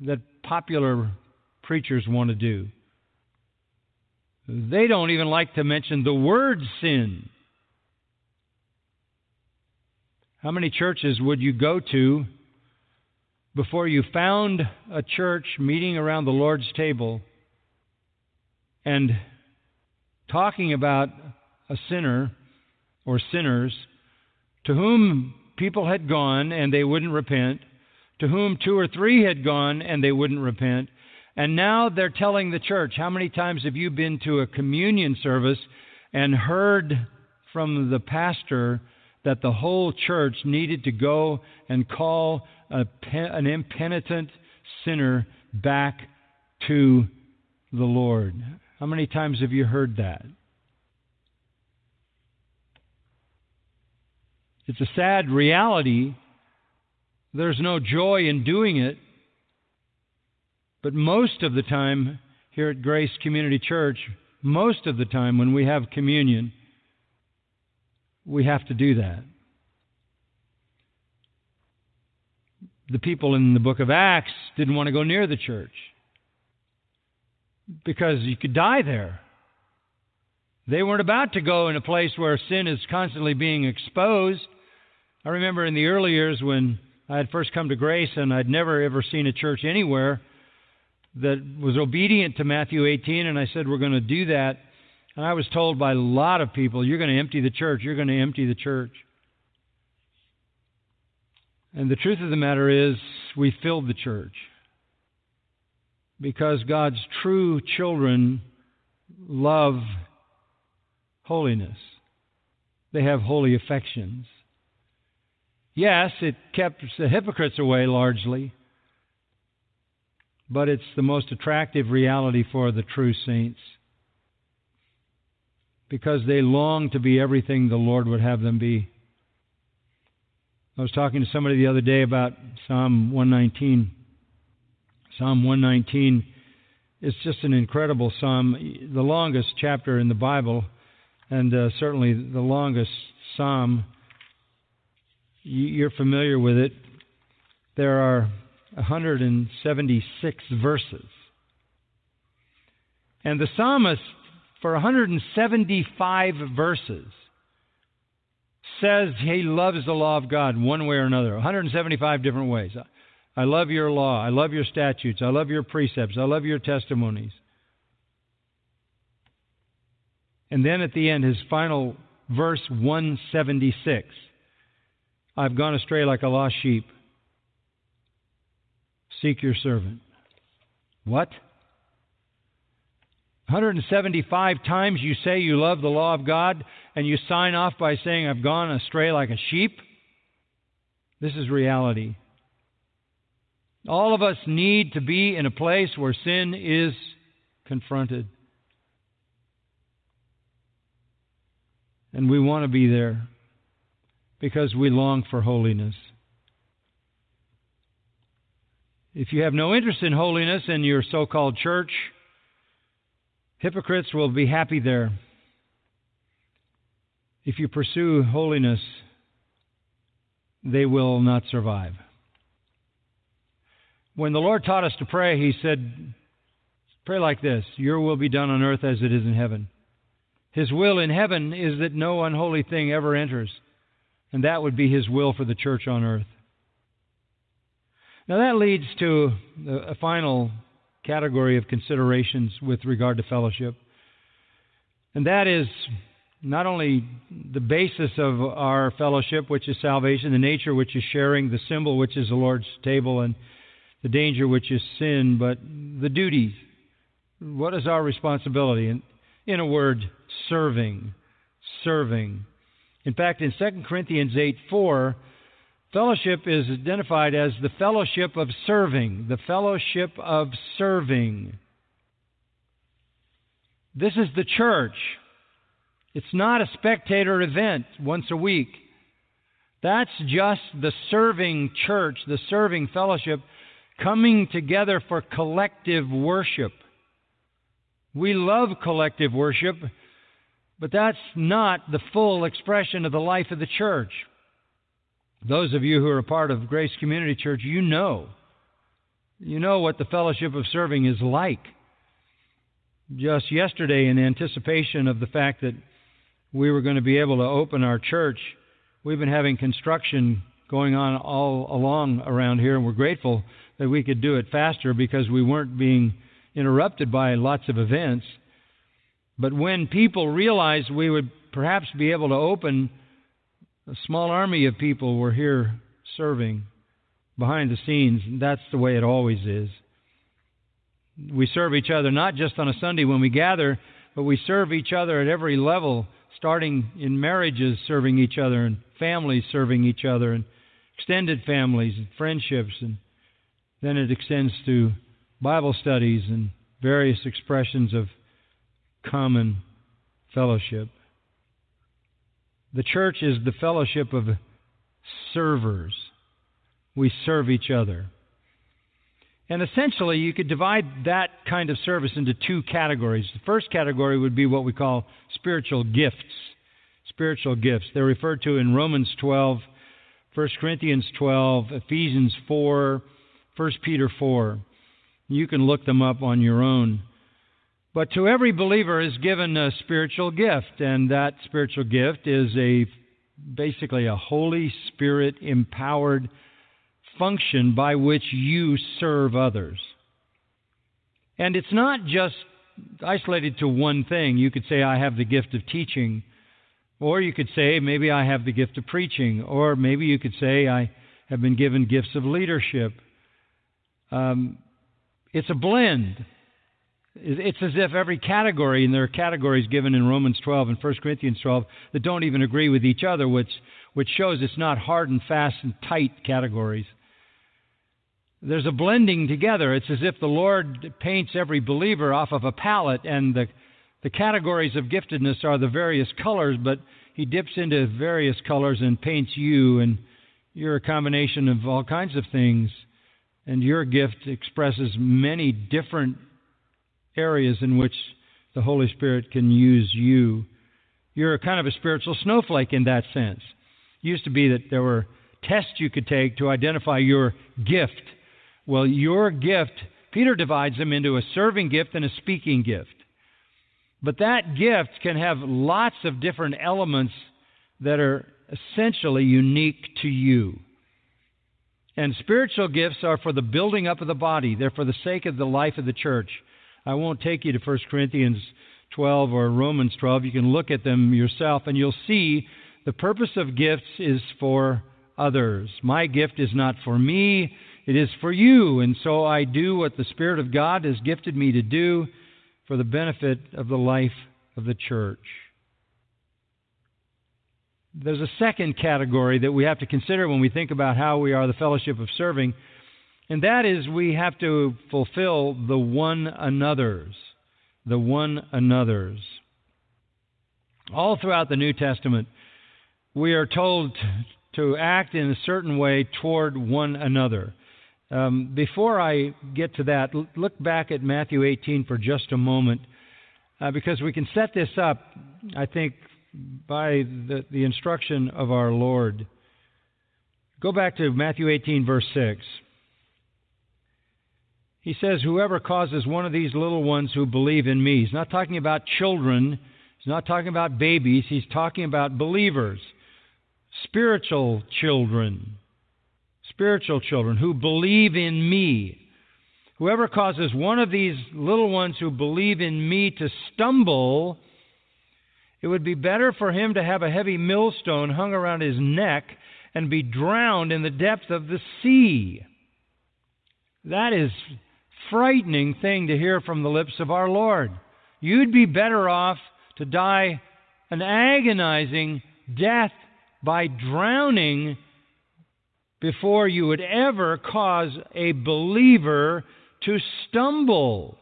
that popular preachers want to do. They don't even like to mention the word sin. How many churches would you go to before you found a church meeting around the Lord's table and talking about a sinner or sinners to whom people had gone and they wouldn't repent, to whom two or three had gone and they wouldn't repent, and now they're telling the church how many times have you been to a communion service and heard from the pastor that the whole church needed to go and call a, an impenitent sinner back to the Lord? How many times have you heard that? It's a sad reality. There's no joy in doing it. But most of the time here at Grace Community Church, most of the time when we have communion, we have to do that. The people in the book of Acts didn't want to go near the church because you could die there. They weren't about to go in a place where sin is constantly being exposed. I remember in the early years when I had first come to Grace and I'd never ever seen a church anywhere that was obedient to Matthew 18, and I said, We're going to do that. And I was told by a lot of people, You're going to empty the church. You're going to empty the church. And the truth of the matter is, we filled the church. Because God's true children love holiness, they have holy affections. Yes, it kept the hypocrites away largely but it's the most attractive reality for the true saints because they long to be everything the Lord would have them be. I was talking to somebody the other day about Psalm 119. Psalm 119 is just an incredible psalm, the longest chapter in the Bible, and uh, certainly the longest psalm. You're familiar with it. There are 176 verses. And the psalmist, for 175 verses, says he loves the law of God one way or another, 175 different ways. I love your law. I love your statutes. I love your precepts. I love your testimonies. And then at the end, his final verse 176 I've gone astray like a lost sheep. Seek your servant. What? 175 times you say you love the law of God, and you sign off by saying, I've gone astray like a sheep? This is reality. All of us need to be in a place where sin is confronted. And we want to be there because we long for holiness. If you have no interest in holiness in your so called church, hypocrites will be happy there. If you pursue holiness, they will not survive. When the Lord taught us to pray, He said, Pray like this Your will be done on earth as it is in heaven. His will in heaven is that no unholy thing ever enters, and that would be His will for the church on earth. Now, that leads to a final category of considerations with regard to fellowship, and that is not only the basis of our fellowship, which is salvation, the nature, which is sharing, the symbol, which is the Lord's table, and the danger, which is sin, but the duties. What is our responsibility? And in a word, serving. Serving. In fact, in 2 Corinthians 8 4, fellowship is identified as the fellowship of serving. The fellowship of serving. This is the church. It's not a spectator event once a week. That's just the serving church, the serving fellowship, coming together for collective worship. We love collective worship, but that's not the full expression of the life of the church. Those of you who are a part of Grace Community Church, you know. You know what the fellowship of serving is like. Just yesterday, in anticipation of the fact that we were going to be able to open our church. We've been having construction going on all along around here, and we're grateful that we could do it faster because we weren't being interrupted by lots of events. But when people realized we would perhaps be able to open, a small army of people were here serving behind the scenes. That's the way it always is. We serve each other not just on a Sunday when we gather, but we serve each other at every level starting in marriages serving each other and families serving each other and extended families and friendships and then it extends to Bible studies and various expressions of common fellowship. The church is the fellowship of servers. We serve each other. And essentially, you could divide that kind of service into two categories. The first category would be what we call spiritual gifts. Spiritual gifts. They're referred to in Romans 12, 1 Corinthians 12, Ephesians 4, 1 Peter 4. You can look them up on your own. But to every believer is given a spiritual gift, and that spiritual gift is a basically a Holy Spirit empowered function by which you serve others. And it's not just isolated to one thing. You could say, I have the gift of teaching. Or you could say, maybe I have the gift of preaching. Or maybe you could say, I have been given gifts of leadership. Um, it's a blend. It's as if every category, and there are categories given in Romans 12 and 1 Corinthians 12 that don't even agree with each other, which, which shows it's not hard and fast and tight categories. There's a blending together. It's as if the Lord paints every believer off of a palette, and the, the categories of giftedness are the various colors, but He dips into various colors and paints you, and you're a combination of all kinds of things. And your gift expresses many different areas in which the Holy Spirit can use you. You're kind of a spiritual snowflake in that sense. It used to be that there were tests you could take to identify your gift well, your gift, Peter divides them into a serving gift and a speaking gift. But that gift can have lots of different elements that are essentially unique to you. And spiritual gifts are for the building up of the body, they're for the sake of the life of the church. I won't take you to 1 Corinthians 12 or Romans 12. You can look at them yourself, and you'll see the purpose of gifts is for others. My gift is not for me, it is for you. And so I do what the Spirit of God has gifted me to do for the benefit of the life of the church. There's a second category that we have to consider when we think about how we are the fellowship of serving, and that is we have to fulfill the one another's. The one another's. All throughout the New Testament, we are told to act in a certain way toward one another. Um, before I get to that, look back at Matthew 18 for just a moment, uh, because we can set this up, I think, by the, the instruction of our Lord. Go back to Matthew 18, verse 6. He says, Whoever causes one of these little ones who believe in me. He's not talking about children, he's not talking about babies, he's talking about believers, spiritual children spiritual children who believe in me. Whoever causes one of these little ones who believe in me to stumble, it would be better for him to have a heavy millstone hung around his neck and be drowned in the depth of the sea. That is frightening thing to hear from the lips of our Lord. You'd be better off to die an agonizing death by drowning before you would ever cause a believer to stumble.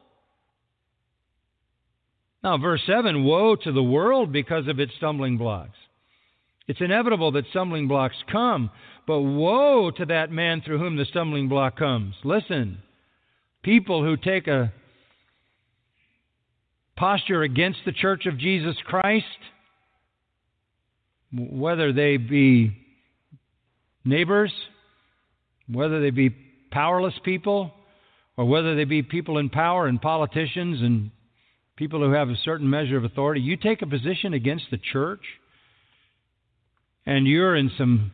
Now, verse 7 Woe to the world because of its stumbling blocks. It's inevitable that stumbling blocks come, but woe to that man through whom the stumbling block comes. Listen, people who take a posture against the church of Jesus Christ, whether they be neighbors, whether they be powerless people or whether they be people in power and politicians and people who have a certain measure of authority, you take a position against the church and you're in some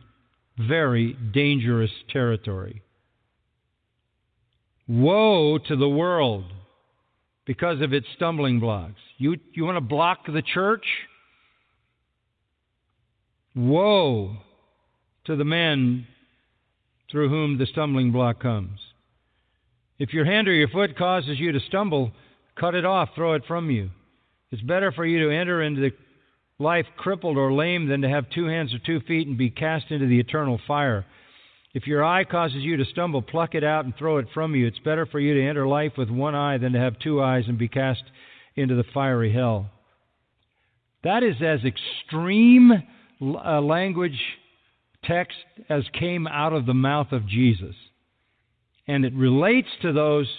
very dangerous territory. Woe to the world because of its stumbling blocks. You, you want to block the church? Woe to the man through whom the stumbling block comes. If your hand or your foot causes you to stumble, cut it off, throw it from you. It's better for you to enter into life crippled or lame than to have two hands or two feet and be cast into the eternal fire. If your eye causes you to stumble, pluck it out and throw it from you. It's better for you to enter life with one eye than to have two eyes and be cast into the fiery hell. That is as extreme uh, language text as came out of the mouth of Jesus. And it relates to those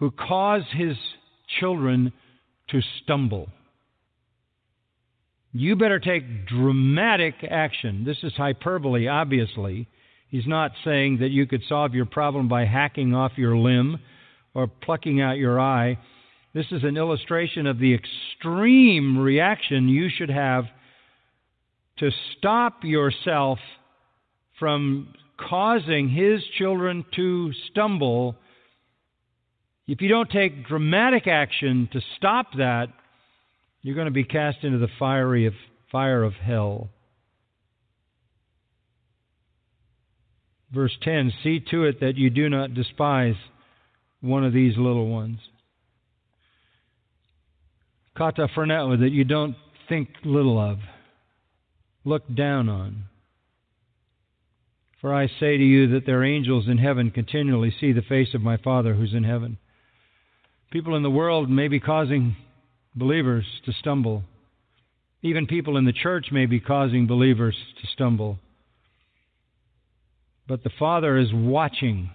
who cause his children to stumble. You better take dramatic action. This is hyperbole, obviously. He's not saying that you could solve your problem by hacking off your limb or plucking out your eye. This is an illustration of the extreme reaction you should have to stop yourself from causing his children to stumble, if you don't take dramatic action to stop that, you're going to be cast into the fiery of, fire of hell. Verse 10 See to it that you do not despise one of these little ones. Kata phroneo, that you don't think little of, look down on. For I say to you that their angels in heaven continually see the face of my Father who's in heaven. People in the world may be causing believers to stumble. Even people in the church may be causing believers to stumble. But the Father is watching,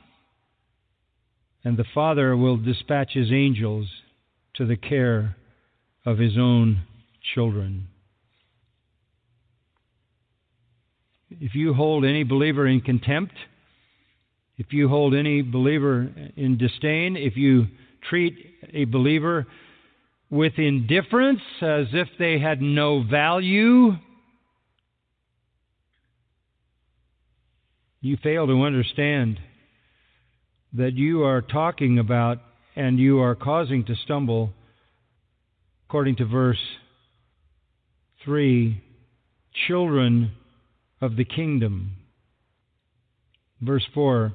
and the Father will dispatch his angels to the care of his own children. if you hold any believer in contempt, if you hold any believer in disdain, if you treat a believer with indifference as if they had no value, you fail to understand that you are talking about and you are causing to stumble, according to verse 3, children of the kingdom. Verse 4,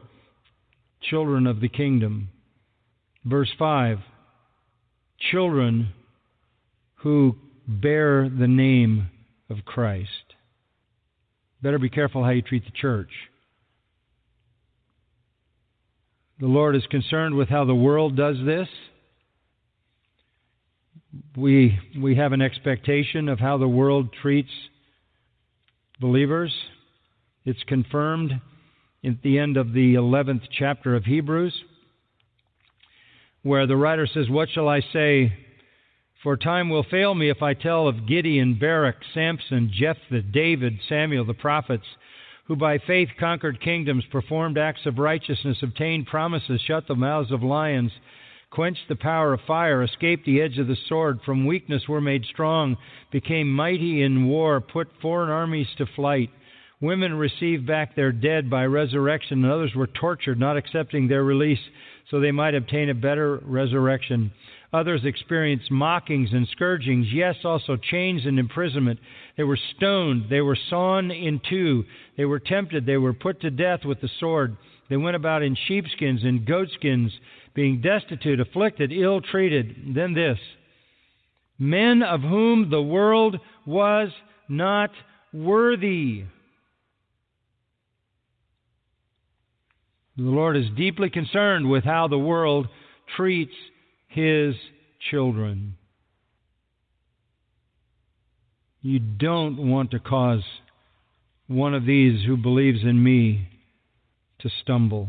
children of the kingdom. Verse 5, children who bear the name of Christ. Better be careful how you treat the church. The Lord is concerned with how the world does this. We, we have an expectation of how the world treats believers. It's confirmed at the end of the 11th chapter of Hebrews, where the writer says, What shall I say? For time will fail me if I tell of Gideon, Barak, Samson, Jephthah, David, Samuel, the prophets, who by faith conquered kingdoms, performed acts of righteousness, obtained promises, shut the mouths of lions, quenched the power of fire, escaped the edge of the sword, from weakness were made strong, became mighty in war, put foreign armies to flight. Women received back their dead by resurrection, and others were tortured, not accepting their release, so they might obtain a better resurrection. Others experienced mockings and scourgings, yes, also chains and imprisonment. They were stoned, they were sawn in two, they were tempted, they were put to death with the sword. They went about in sheepskins and goatskins, being destitute, afflicted, ill treated. Then this men of whom the world was not worthy. The Lord is deeply concerned with how the world treats his children. You don't want to cause one of these who believes in me to stumble.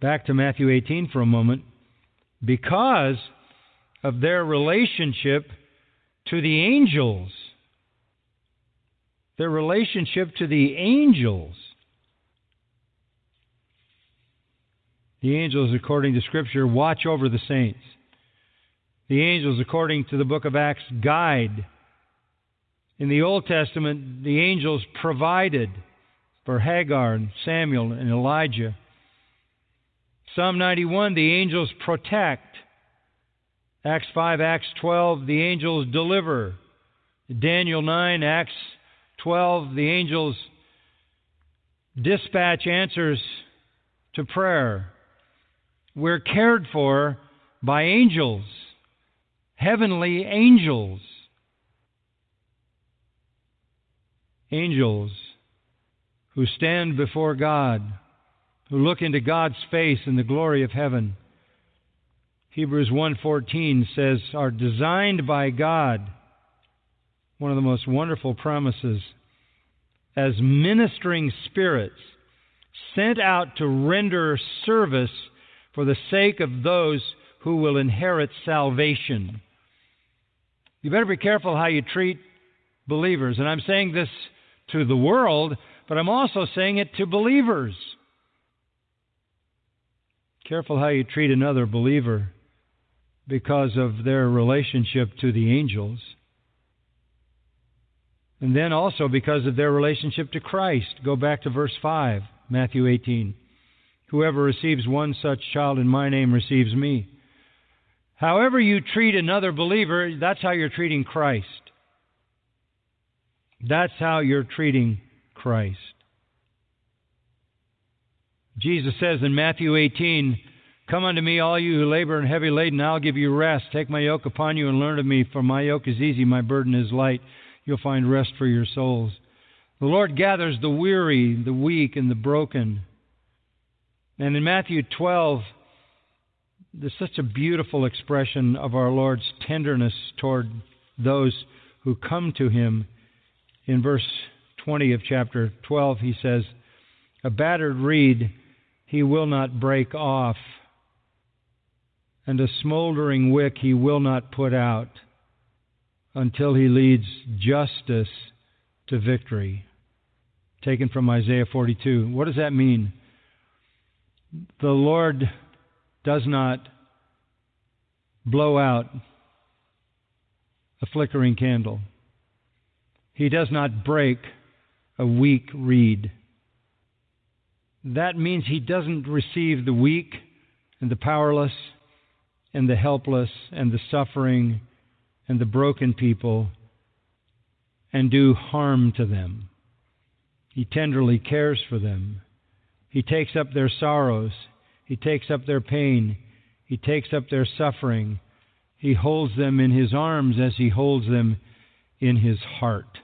Back to Matthew 18 for a moment. Because of their relationship to the angels, their relationship to the angels, The angels, according to Scripture, watch over the saints. The angels, according to the book of Acts, guide. In the Old Testament, the angels provided for Hagar and Samuel and Elijah. Psalm 91, the angels protect. Acts 5, Acts 12, the angels deliver. Daniel 9, Acts 12, the angels dispatch answers to prayer. We're cared for by angels, heavenly angels. Angels who stand before God, who look into God's face in the glory of heaven. Hebrews 1:14 says are designed by God one of the most wonderful promises as ministering spirits sent out to render service for the sake of those who will inherit salvation. You better be careful how you treat believers. And I'm saying this to the world, but I'm also saying it to believers. Careful how you treat another believer because of their relationship to the angels. And then also because of their relationship to Christ. Go back to verse 5, Matthew 18. Whoever receives one such child in my name receives me. However, you treat another believer, that's how you're treating Christ. That's how you're treating Christ. Jesus says in Matthew 18, Come unto me, all you who labor and heavy laden, I'll give you rest. Take my yoke upon you and learn of me, for my yoke is easy, my burden is light. You'll find rest for your souls. The Lord gathers the weary, the weak, and the broken. And in Matthew 12, there's such a beautiful expression of our Lord's tenderness toward those who come to him. In verse 20 of chapter 12, he says, A battered reed he will not break off, and a smoldering wick he will not put out until he leads justice to victory. Taken from Isaiah 42. What does that mean? The Lord does not blow out a flickering candle. He does not break a weak reed. that means he doesn't receive the weak and the powerless and the helpless and the suffering and the broken people and do harm to them. He tenderly cares for them. He takes up their sorrows. He takes up their pain. He takes up their suffering. He holds them in his arms as he holds them in his heart.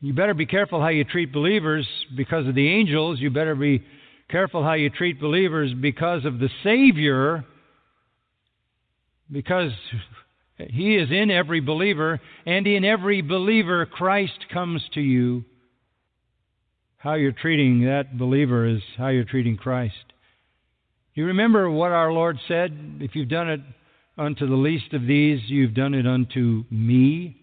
You better be careful how you treat believers because of the angels. You better be careful how you treat believers because of the Savior, because He is in every believer, and in every believer, Christ comes to you. How you're treating that believer is how you're treating Christ. You remember what our Lord said? If you've done it unto the least of these, you've done it unto me.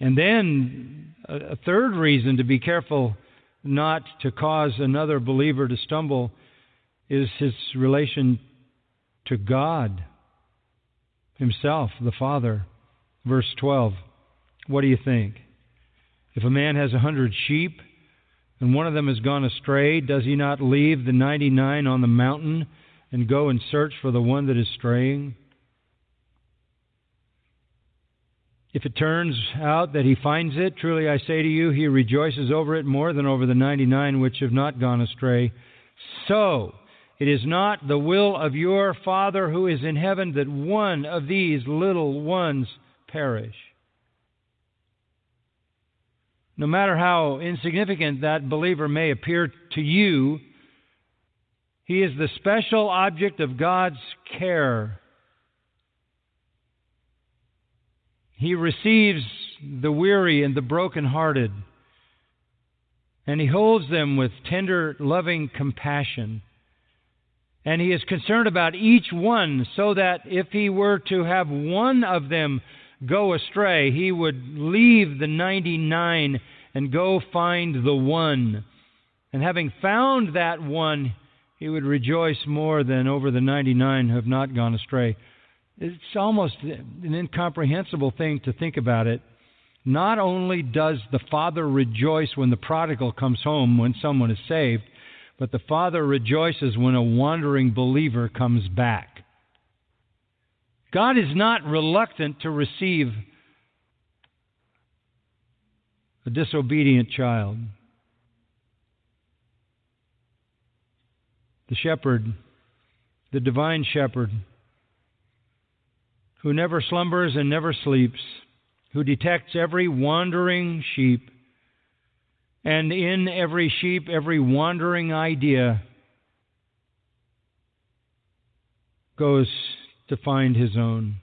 And then a, third reason to be careful not to cause another believer to stumble is his relation to God Himself, the Father. Verse 12. What do you think? If a man has a hundred sheep and one of them has gone astray, does he not leave the ninety nine on the mountain and go and search for the one that is straying? If it turns out that he finds it, truly I say to you, he rejoices over it more than over the 99 which have not gone astray. So, it is not the will of your Father who is in heaven that one of these little ones perish. No matter how insignificant that believer may appear to you, he is the special object of God's care He receives the weary and the broken-hearted, and he holds them with tender, loving compassion. And he is concerned about each one so that if he were to have one of them go astray, he would leave the 99 and go find the one. And having found that one, he would rejoice more than over the 99 who have not gone astray. It's almost an incomprehensible thing to think about it. Not only does the Father rejoice when the prodigal comes home, when someone is saved, but the Father rejoices when a wandering believer comes back. God is not reluctant to receive a disobedient child. The shepherd, the divine shepherd, who never slumbers and never sleeps, who detects every wandering sheep, and in every sheep, every wandering idea goes to find his own.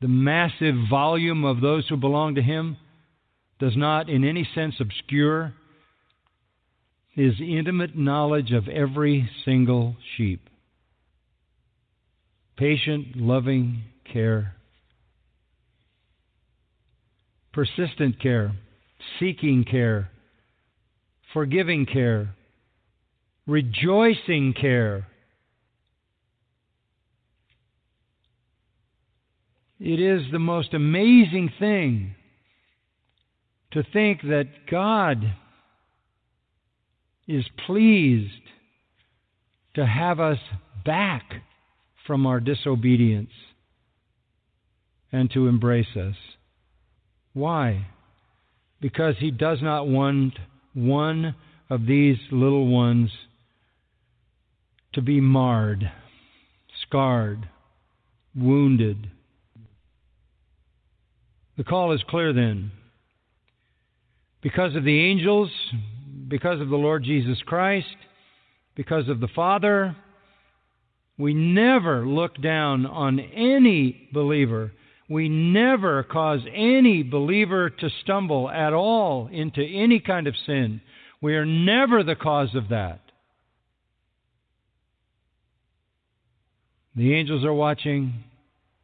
The massive volume of those who belong to him does not in any sense obscure his intimate knowledge of every single sheep. Patient, loving care, persistent care, seeking care, forgiving care, rejoicing care. It is the most amazing thing to think that God is pleased to have us back from our disobedience and to embrace us. Why? Because He does not want one of these little ones to be marred, scarred, wounded. The call is clear then. Because of the angels, because of the Lord Jesus Christ, because of the Father, we never look down on any believer. We never cause any believer to stumble at all into any kind of sin. We are never the cause of that. The angels are watching.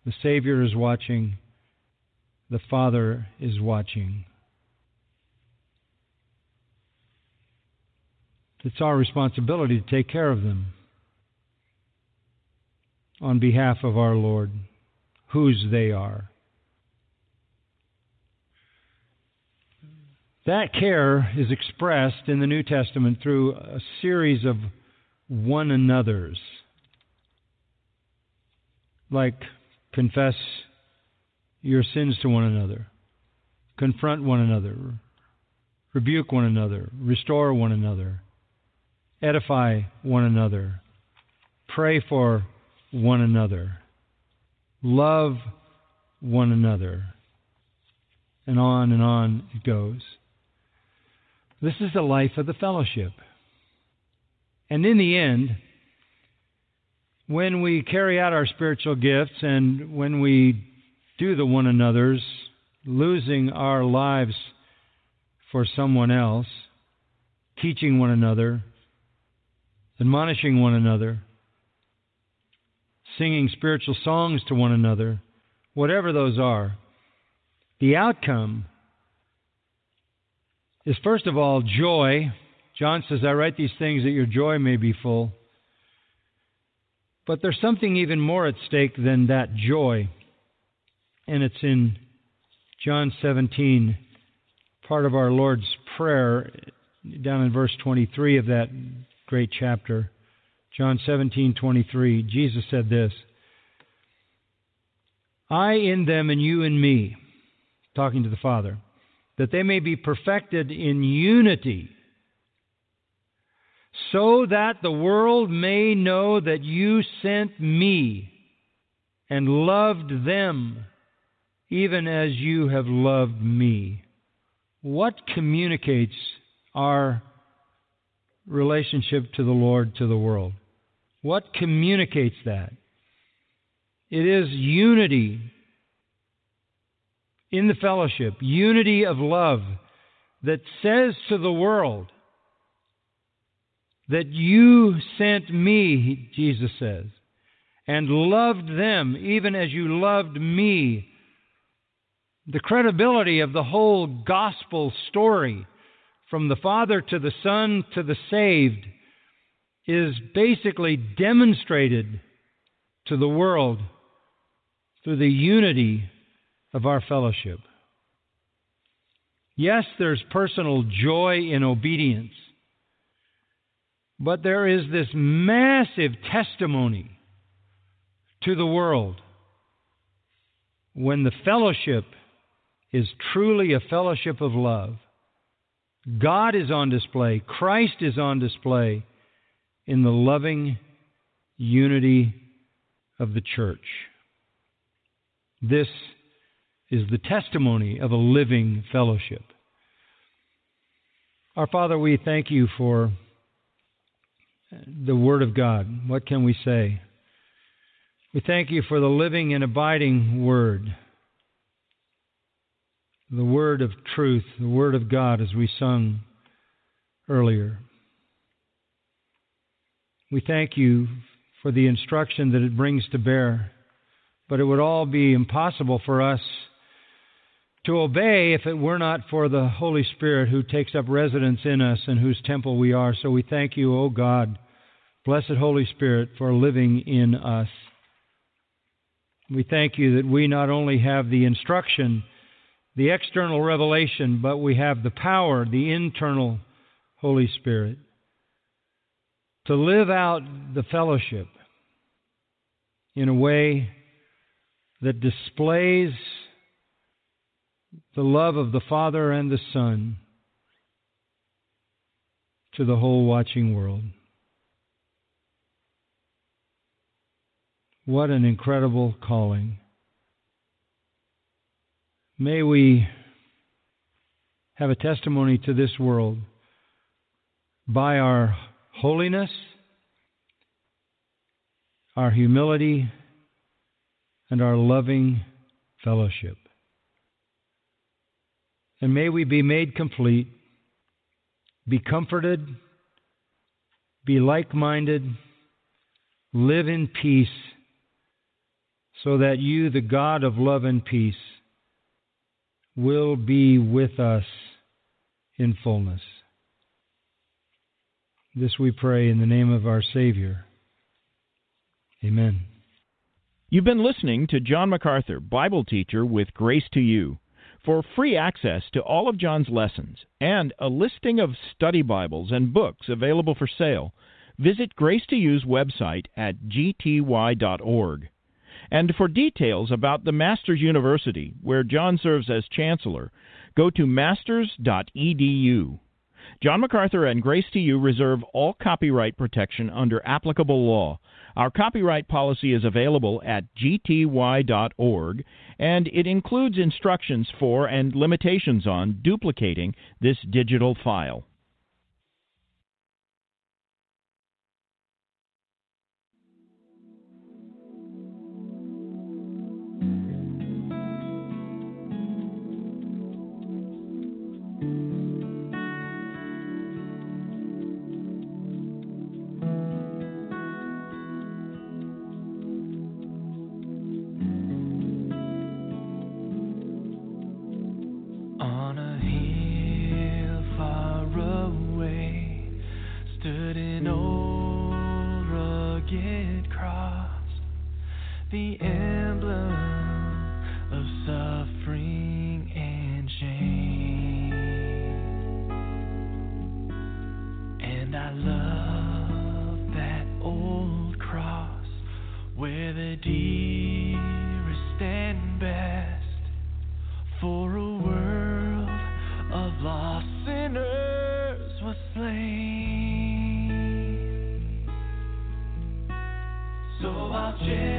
The Savior is watching. The Father is watching. It's our responsibility to take care of them on behalf of our Lord, whose they are. That care is expressed in the New Testament through a series of one another's, like confess your sins to one another, confront one another, rebuke one another, restore one another, edify one another, pray for one another, love one another, and on and on it goes. This is the life of the fellowship. And in the end, when we carry out our spiritual gifts and when we do the one another's, losing our lives for someone else, teaching one another, admonishing one another, singing spiritual songs to one another, whatever those are, the outcome is first of all joy. John says, I write these things that your joy may be full. But there's something even more at stake than that joy, and it's in John 17, part of our Lord's Prayer, down in verse 23 of that great chapter. John 17:23 Jesus said this I in them and you in me talking to the Father that they may be perfected in unity so that the world may know that you sent me and loved them even as you have loved me. What communicates our relationship to the Lord to the world? What communicates that? It is unity in the fellowship, unity of love that says to the world that you sent me, Jesus says, and loved them even as you loved me. The credibility of the whole gospel story, from the Father to the Son to the saved, is basically demonstrated to the world through the unity of our fellowship. Yes, there's personal joy in obedience, but there is this massive testimony to the world when the fellowship is truly a fellowship of love. God is on display, Christ is on display in the loving unity of the church. This is the testimony of a living fellowship. Our Father, we thank you for the Word of God. What can we say? We thank you for the living and abiding Word, the Word of truth, the Word of God, as we sung earlier. We thank you for the instruction that it brings to bear, but it would all be impossible for us to obey if it were not for the Holy Spirit who takes up residence in us and whose temple we are. So we thank you, O God, blessed Holy Spirit, for living in us. We thank you that we not only have the instruction, the external revelation, but we have the power, the internal Holy Spirit to live out the fellowship in a way that displays the love of the Father and the Son to the whole watching world. What an incredible calling. May we have a testimony to this world by our holiness, our humility, and our loving fellowship. And may we be made complete, be comforted, be like minded, live in peace, so that you, the God of love and peace, will be with us in fullness. This we pray in the name of our Savior. Amen. You've been listening to John MacArthur, Bible teacher with Grace to You. For free access to all of John's lessons and a listing of study Bibles and books available for sale, visit Grace to You's website at gty.org. And for details about the Masters University, where John serves as chancellor, go to masters.edu. John MacArthur and Grace to You reserve all copyright protection under applicable law. Our copyright policy is available at gty.org, and it includes instructions for and limitations on duplicating this digital file. the emblem of suffering and shame. And I love that old cross where the dearest and best for a world of lost sinners was slain. So I'll change.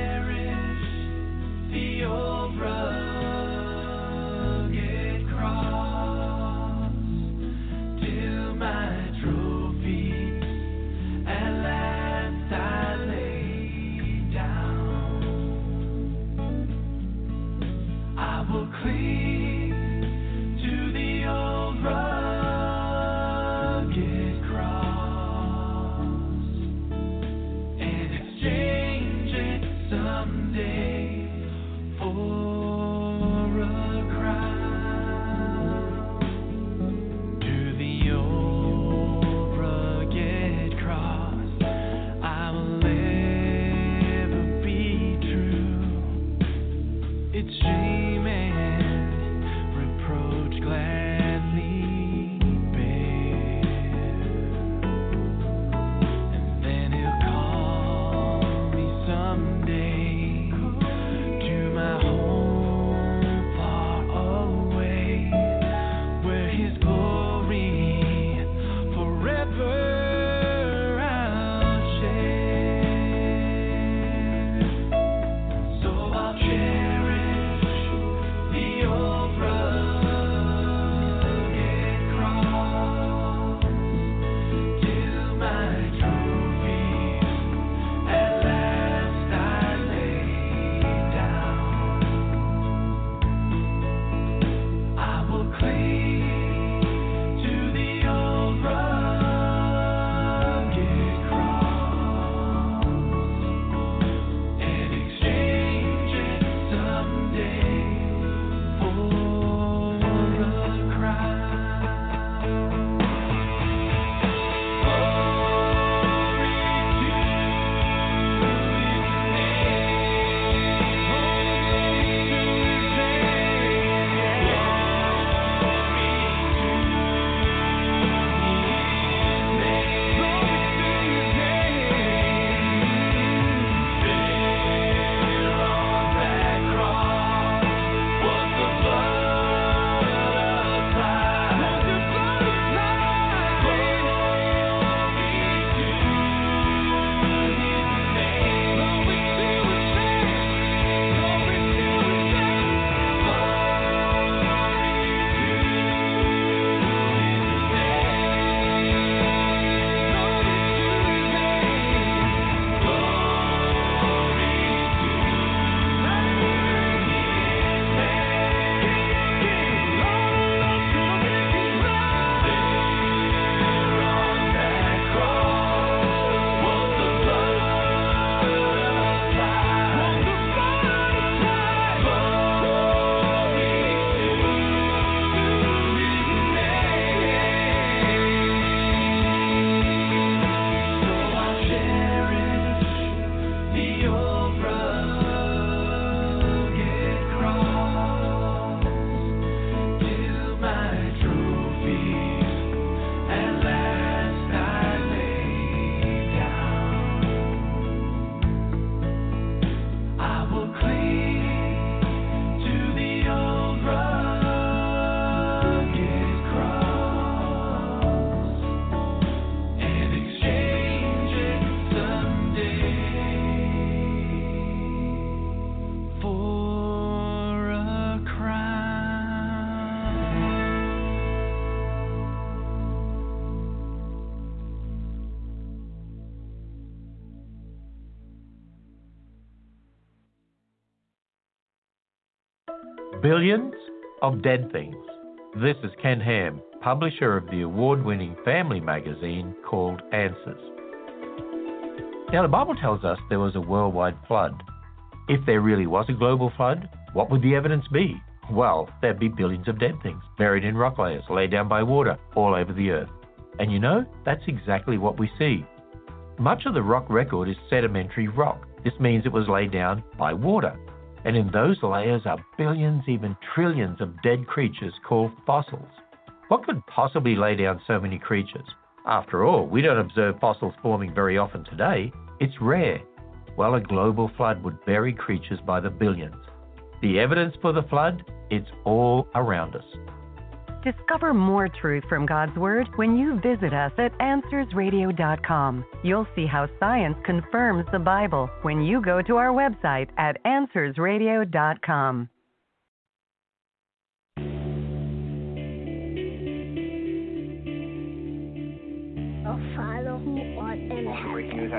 Billions of Dead Things. This is Ken Ham, publisher of the award winning family magazine called Answers. Now, the Bible tells us there was a worldwide flood. If there really was a global flood, what would the evidence be? Well, there'd be billions of dead things buried in rock layers, laid down by water all over the earth. And you know, that's exactly what we see. Much of the rock record is sedimentary rock. This means it was laid down by water. And in those layers are billions, even trillions of dead creatures called fossils. What could possibly lay down so many creatures? After all, we don't observe fossils forming very often today. It's rare. Well, a global flood would bury creatures by the billions. The evidence for the flood? It's all around us. Discover more truth from God's Word when you visit us at AnswersRadio.com. You'll see how science confirms the Bible when you go to our website at AnswersRadio.com.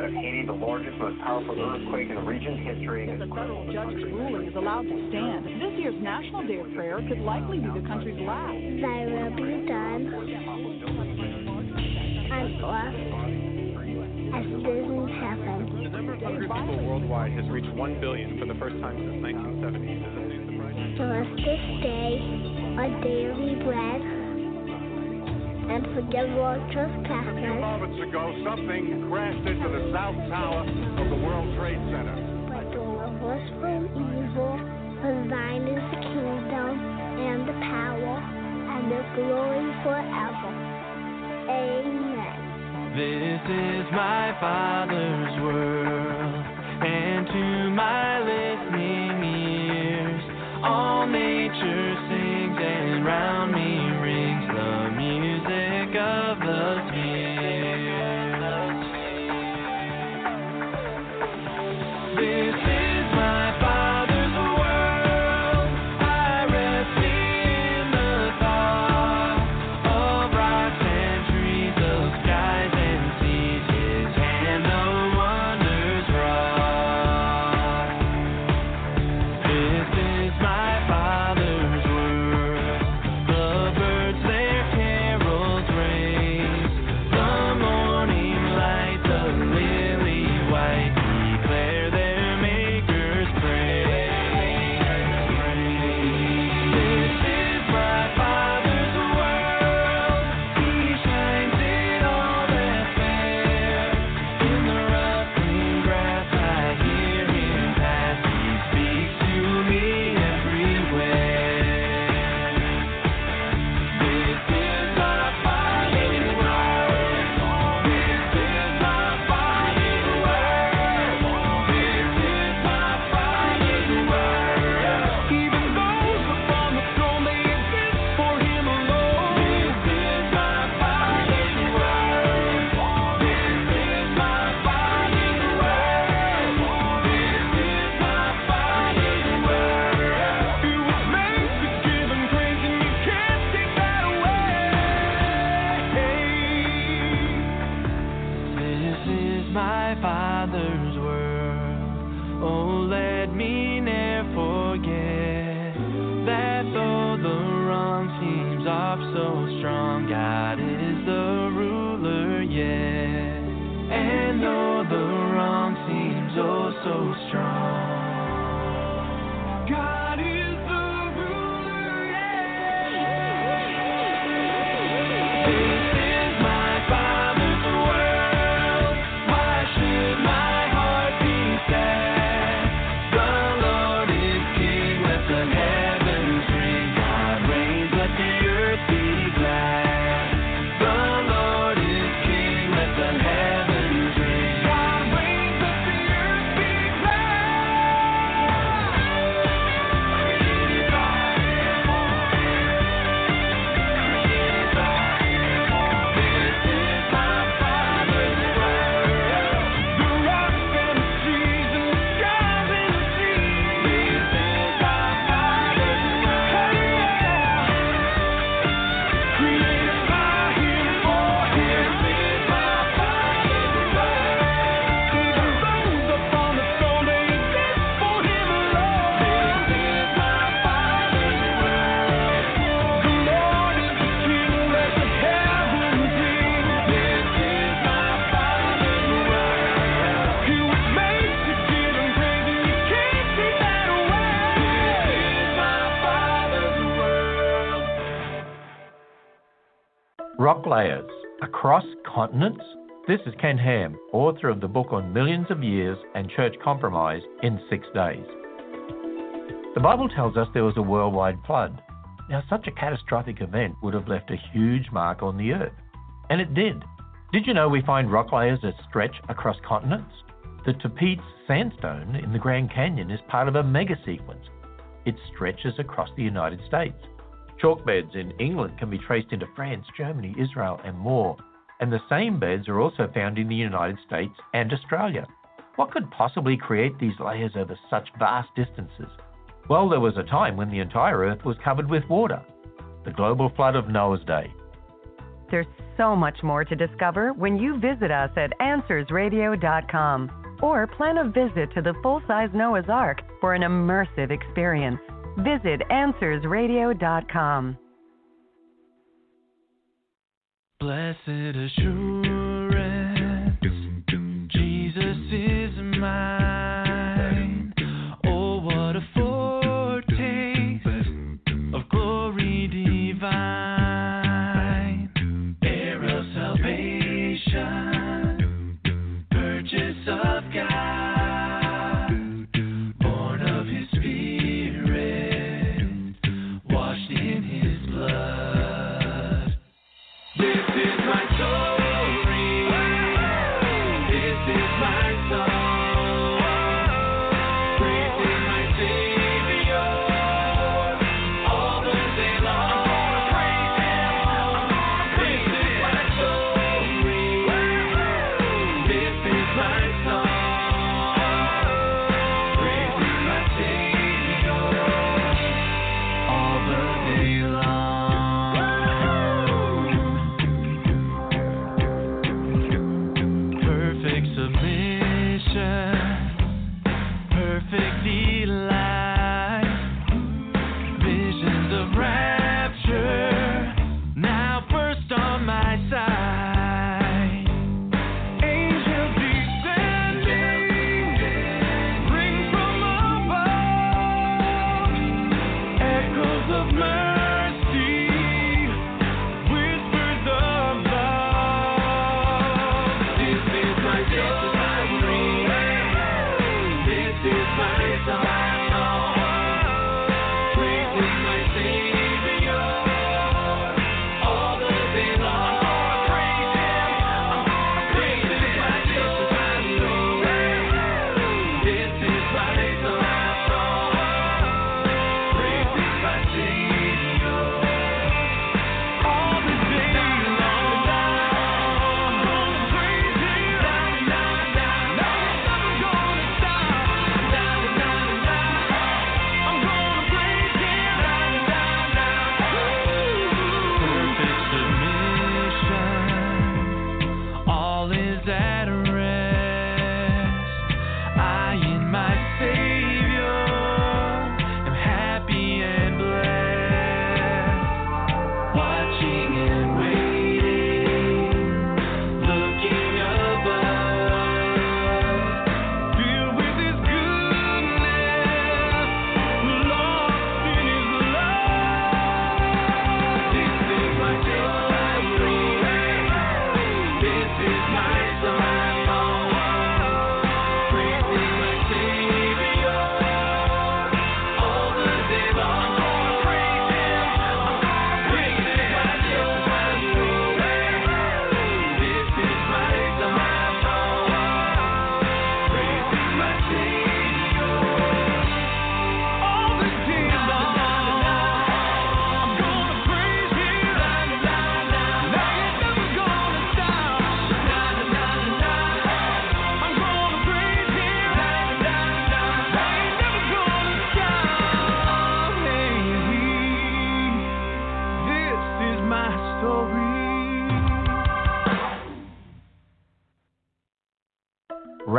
of Haiti, the largest, most powerful earthquake in the region's history. The federal judge's ruling is allowed to stand. This year's National Day of Prayer could likely be the country's last. Thy will be done on earth as it is in heaven. The number of hungry people worldwide has reached 1 billion for the first time since 1970. Give us this day a daily bread and forgive our trespasses. A few moments ago, something crashed into the South Tower of the World Trade Center. But deliver us from evil, for thine is the kingdom, and the power, and the glory forever. Amen. This is my Father's world, and to my listening ears, all nature sings, and round me Rock layers across continents? This is Ken Ham, author of the book on millions of years and church compromise in six days. The Bible tells us there was a worldwide flood. Now, such a catastrophic event would have left a huge mark on the earth. And it did. Did you know we find rock layers that stretch across continents? The Tapeats sandstone in the Grand Canyon is part of a mega sequence. It stretches across the United States. Chalk beds in England can be traced into France, Germany, Israel, and more. And the same beds are also found in the United States and Australia. What could possibly create these layers over such vast distances? Well, there was a time when the entire Earth was covered with water. The global flood of Noah's Day. There's so much more to discover when you visit us at AnswersRadio.com or plan a visit to the full size Noah's Ark for an immersive experience. Visit AnswersRadio.com. Blessed assurance,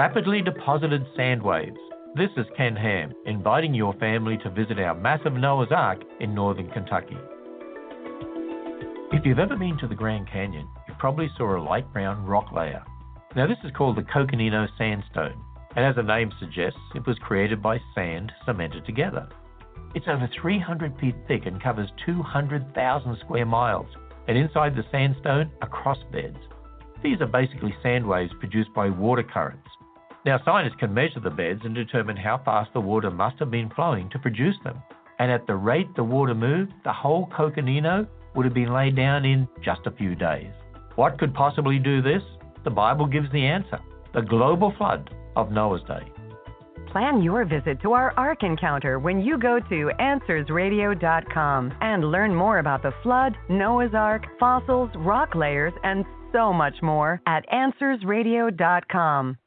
Rapidly deposited sand waves. This is Ken Ham, inviting your family to visit our massive Noah's Ark in northern Kentucky. If you've ever been to the Grand Canyon, you probably saw a light brown rock layer. Now, this is called the Coconino Sandstone, and as the name suggests, it was created by sand cemented together. It's over 300 feet thick and covers 200,000 square miles, and inside the sandstone are cross beds. These are basically sand waves produced by water currents. Now, scientists can measure the beds and determine how fast the water must have been flowing to produce them. And at the rate the water moved, the whole Coconino would have been laid down in just a few days. What could possibly do this? The Bible gives the answer the global flood of Noah's day. Plan your visit to our Ark Encounter when you go to AnswersRadio.com and learn more about the flood, Noah's Ark, fossils, rock layers, and so much more at AnswersRadio.com.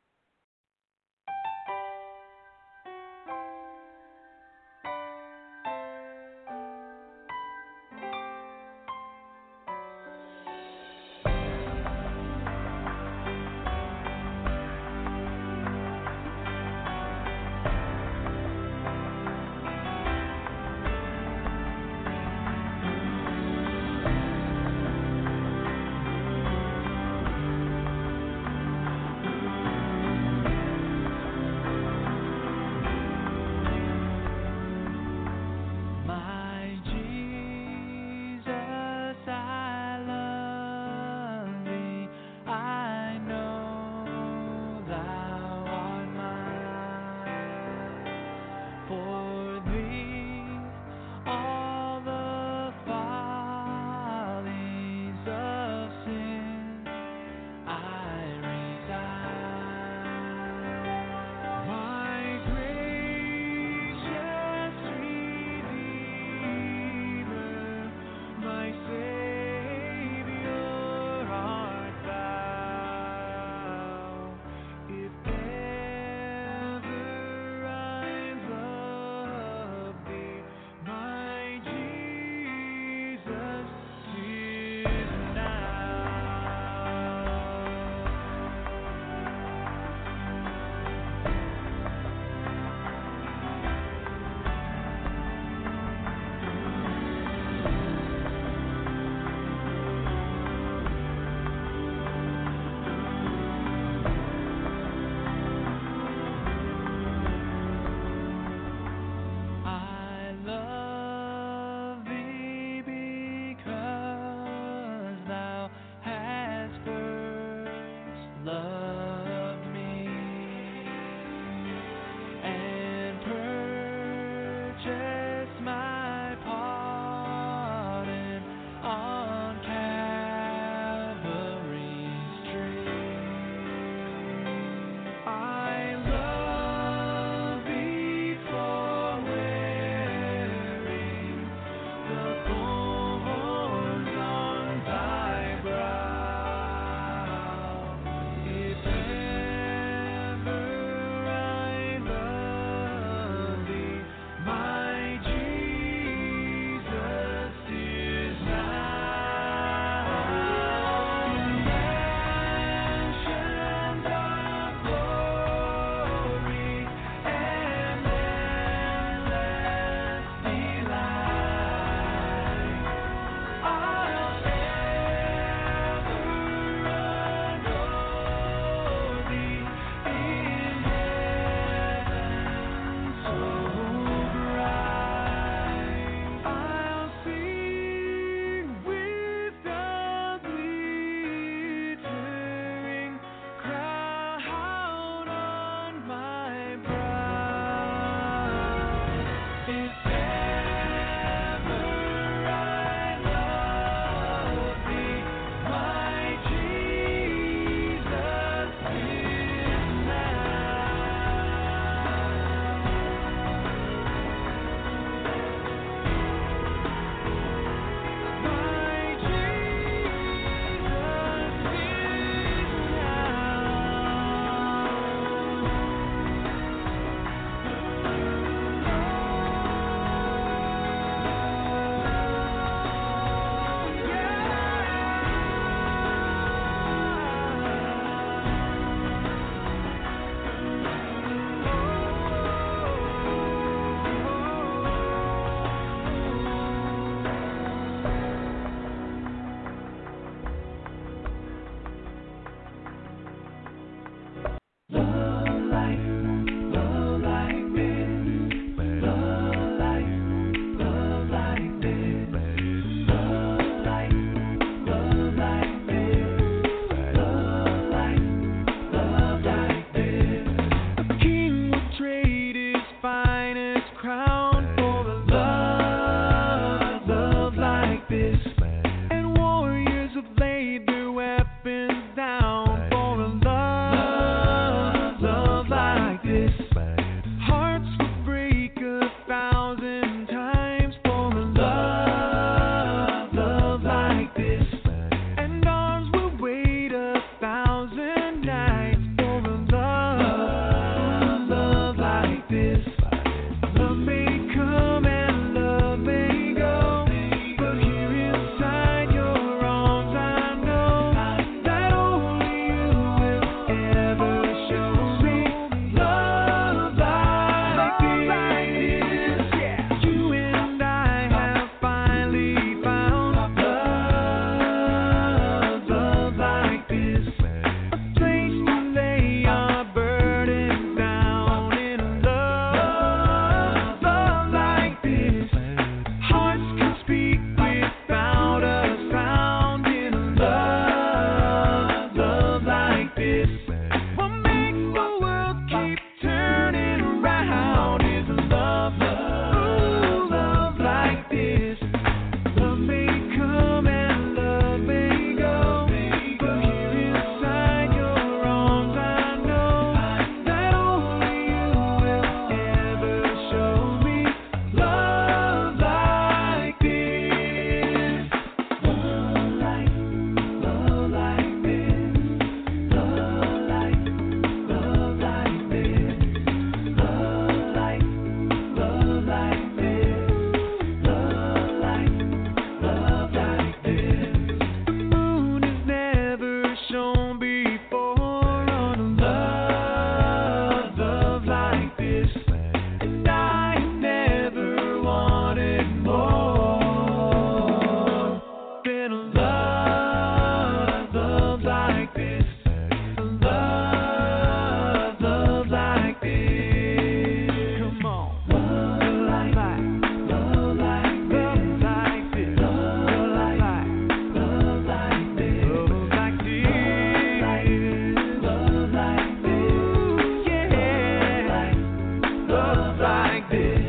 Love like this.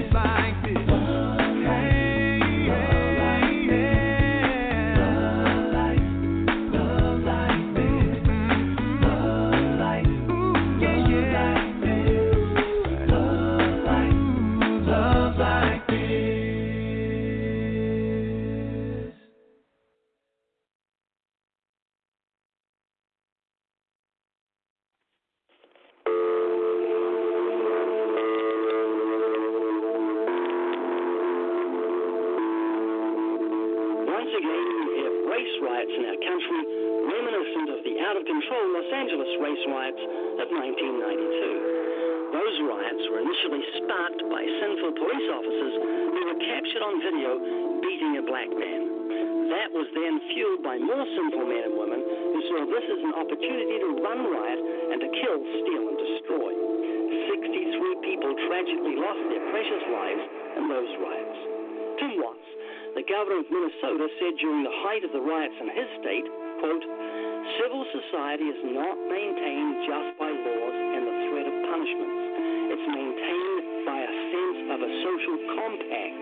Society is not maintained just by laws and the threat of punishments. It's maintained by a sense of a social compact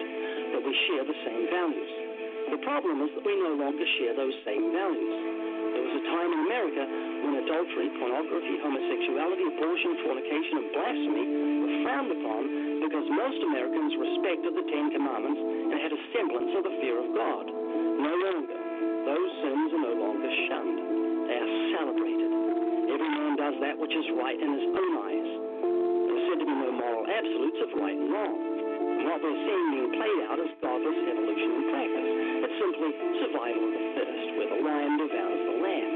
that we share the same values. The problem is that we no longer share those same values. There was a time in America when adultery, pornography, homosexuality, abortion, fornication, and blasphemy were frowned upon because most Americans respected the Ten Commandments and had a semblance of the fear of God. No that which is right in his own eyes. There are said to be no moral absolutes of right and wrong. What we're seeing being played out is godless evolution in practice. It's simply survival of the fittest, where the lion devours the lamb.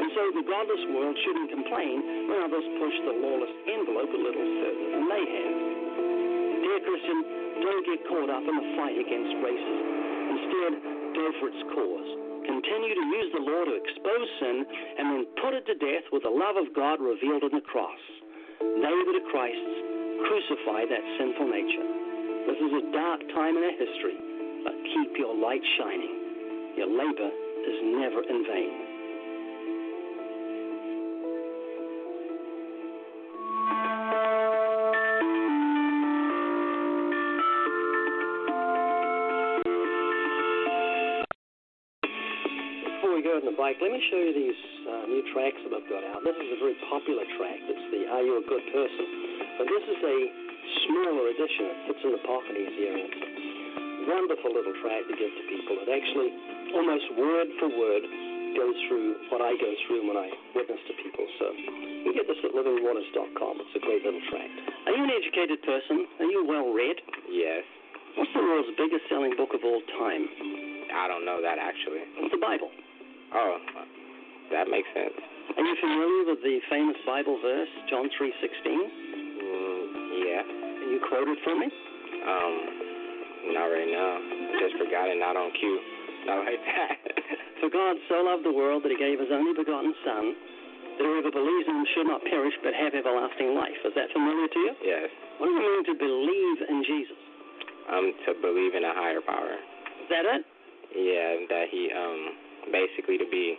And so the godless world shouldn't complain when others push the lawless envelope a little further than they have. Dear Christian, don't get caught up in the fight against racism. Instead, go for its cause. Continue to use the law to expose sin and then put it to death with the love of God revealed in the cross. They that are Christ's crucify that sinful nature. This is a dark time in our history, but keep your light shining. Your labor is never in vain. Before we go on the bike, let me show you these uh, new tracks that I've got out. This is a very popular track. It's the Are You a Good Person? But this is a smaller edition. It fits in the pocket easier. And it's a wonderful little track to give to people. It actually, almost word for word, goes through what I go through when I witness to people. So you get this at livingwaters.com. It's a great little tract. Are you an educated person? Are you well read? Yes. What's the world's biggest selling book of all time? I don't know that actually. It's the Bible. Oh, that makes sense. Are you familiar with the famous Bible verse, John 3:16? Mm, yeah. Can you quote it for me? Um, not right now. I just forgot it. Not on cue. Not like that. For God so loved the world that he gave his only begotten Son, that whoever believes in him should not perish but have everlasting life. Is that familiar to you? yes. What does it mean to believe in Jesus? Um, to believe in a higher power. Is that it? Yeah, that he um basically to be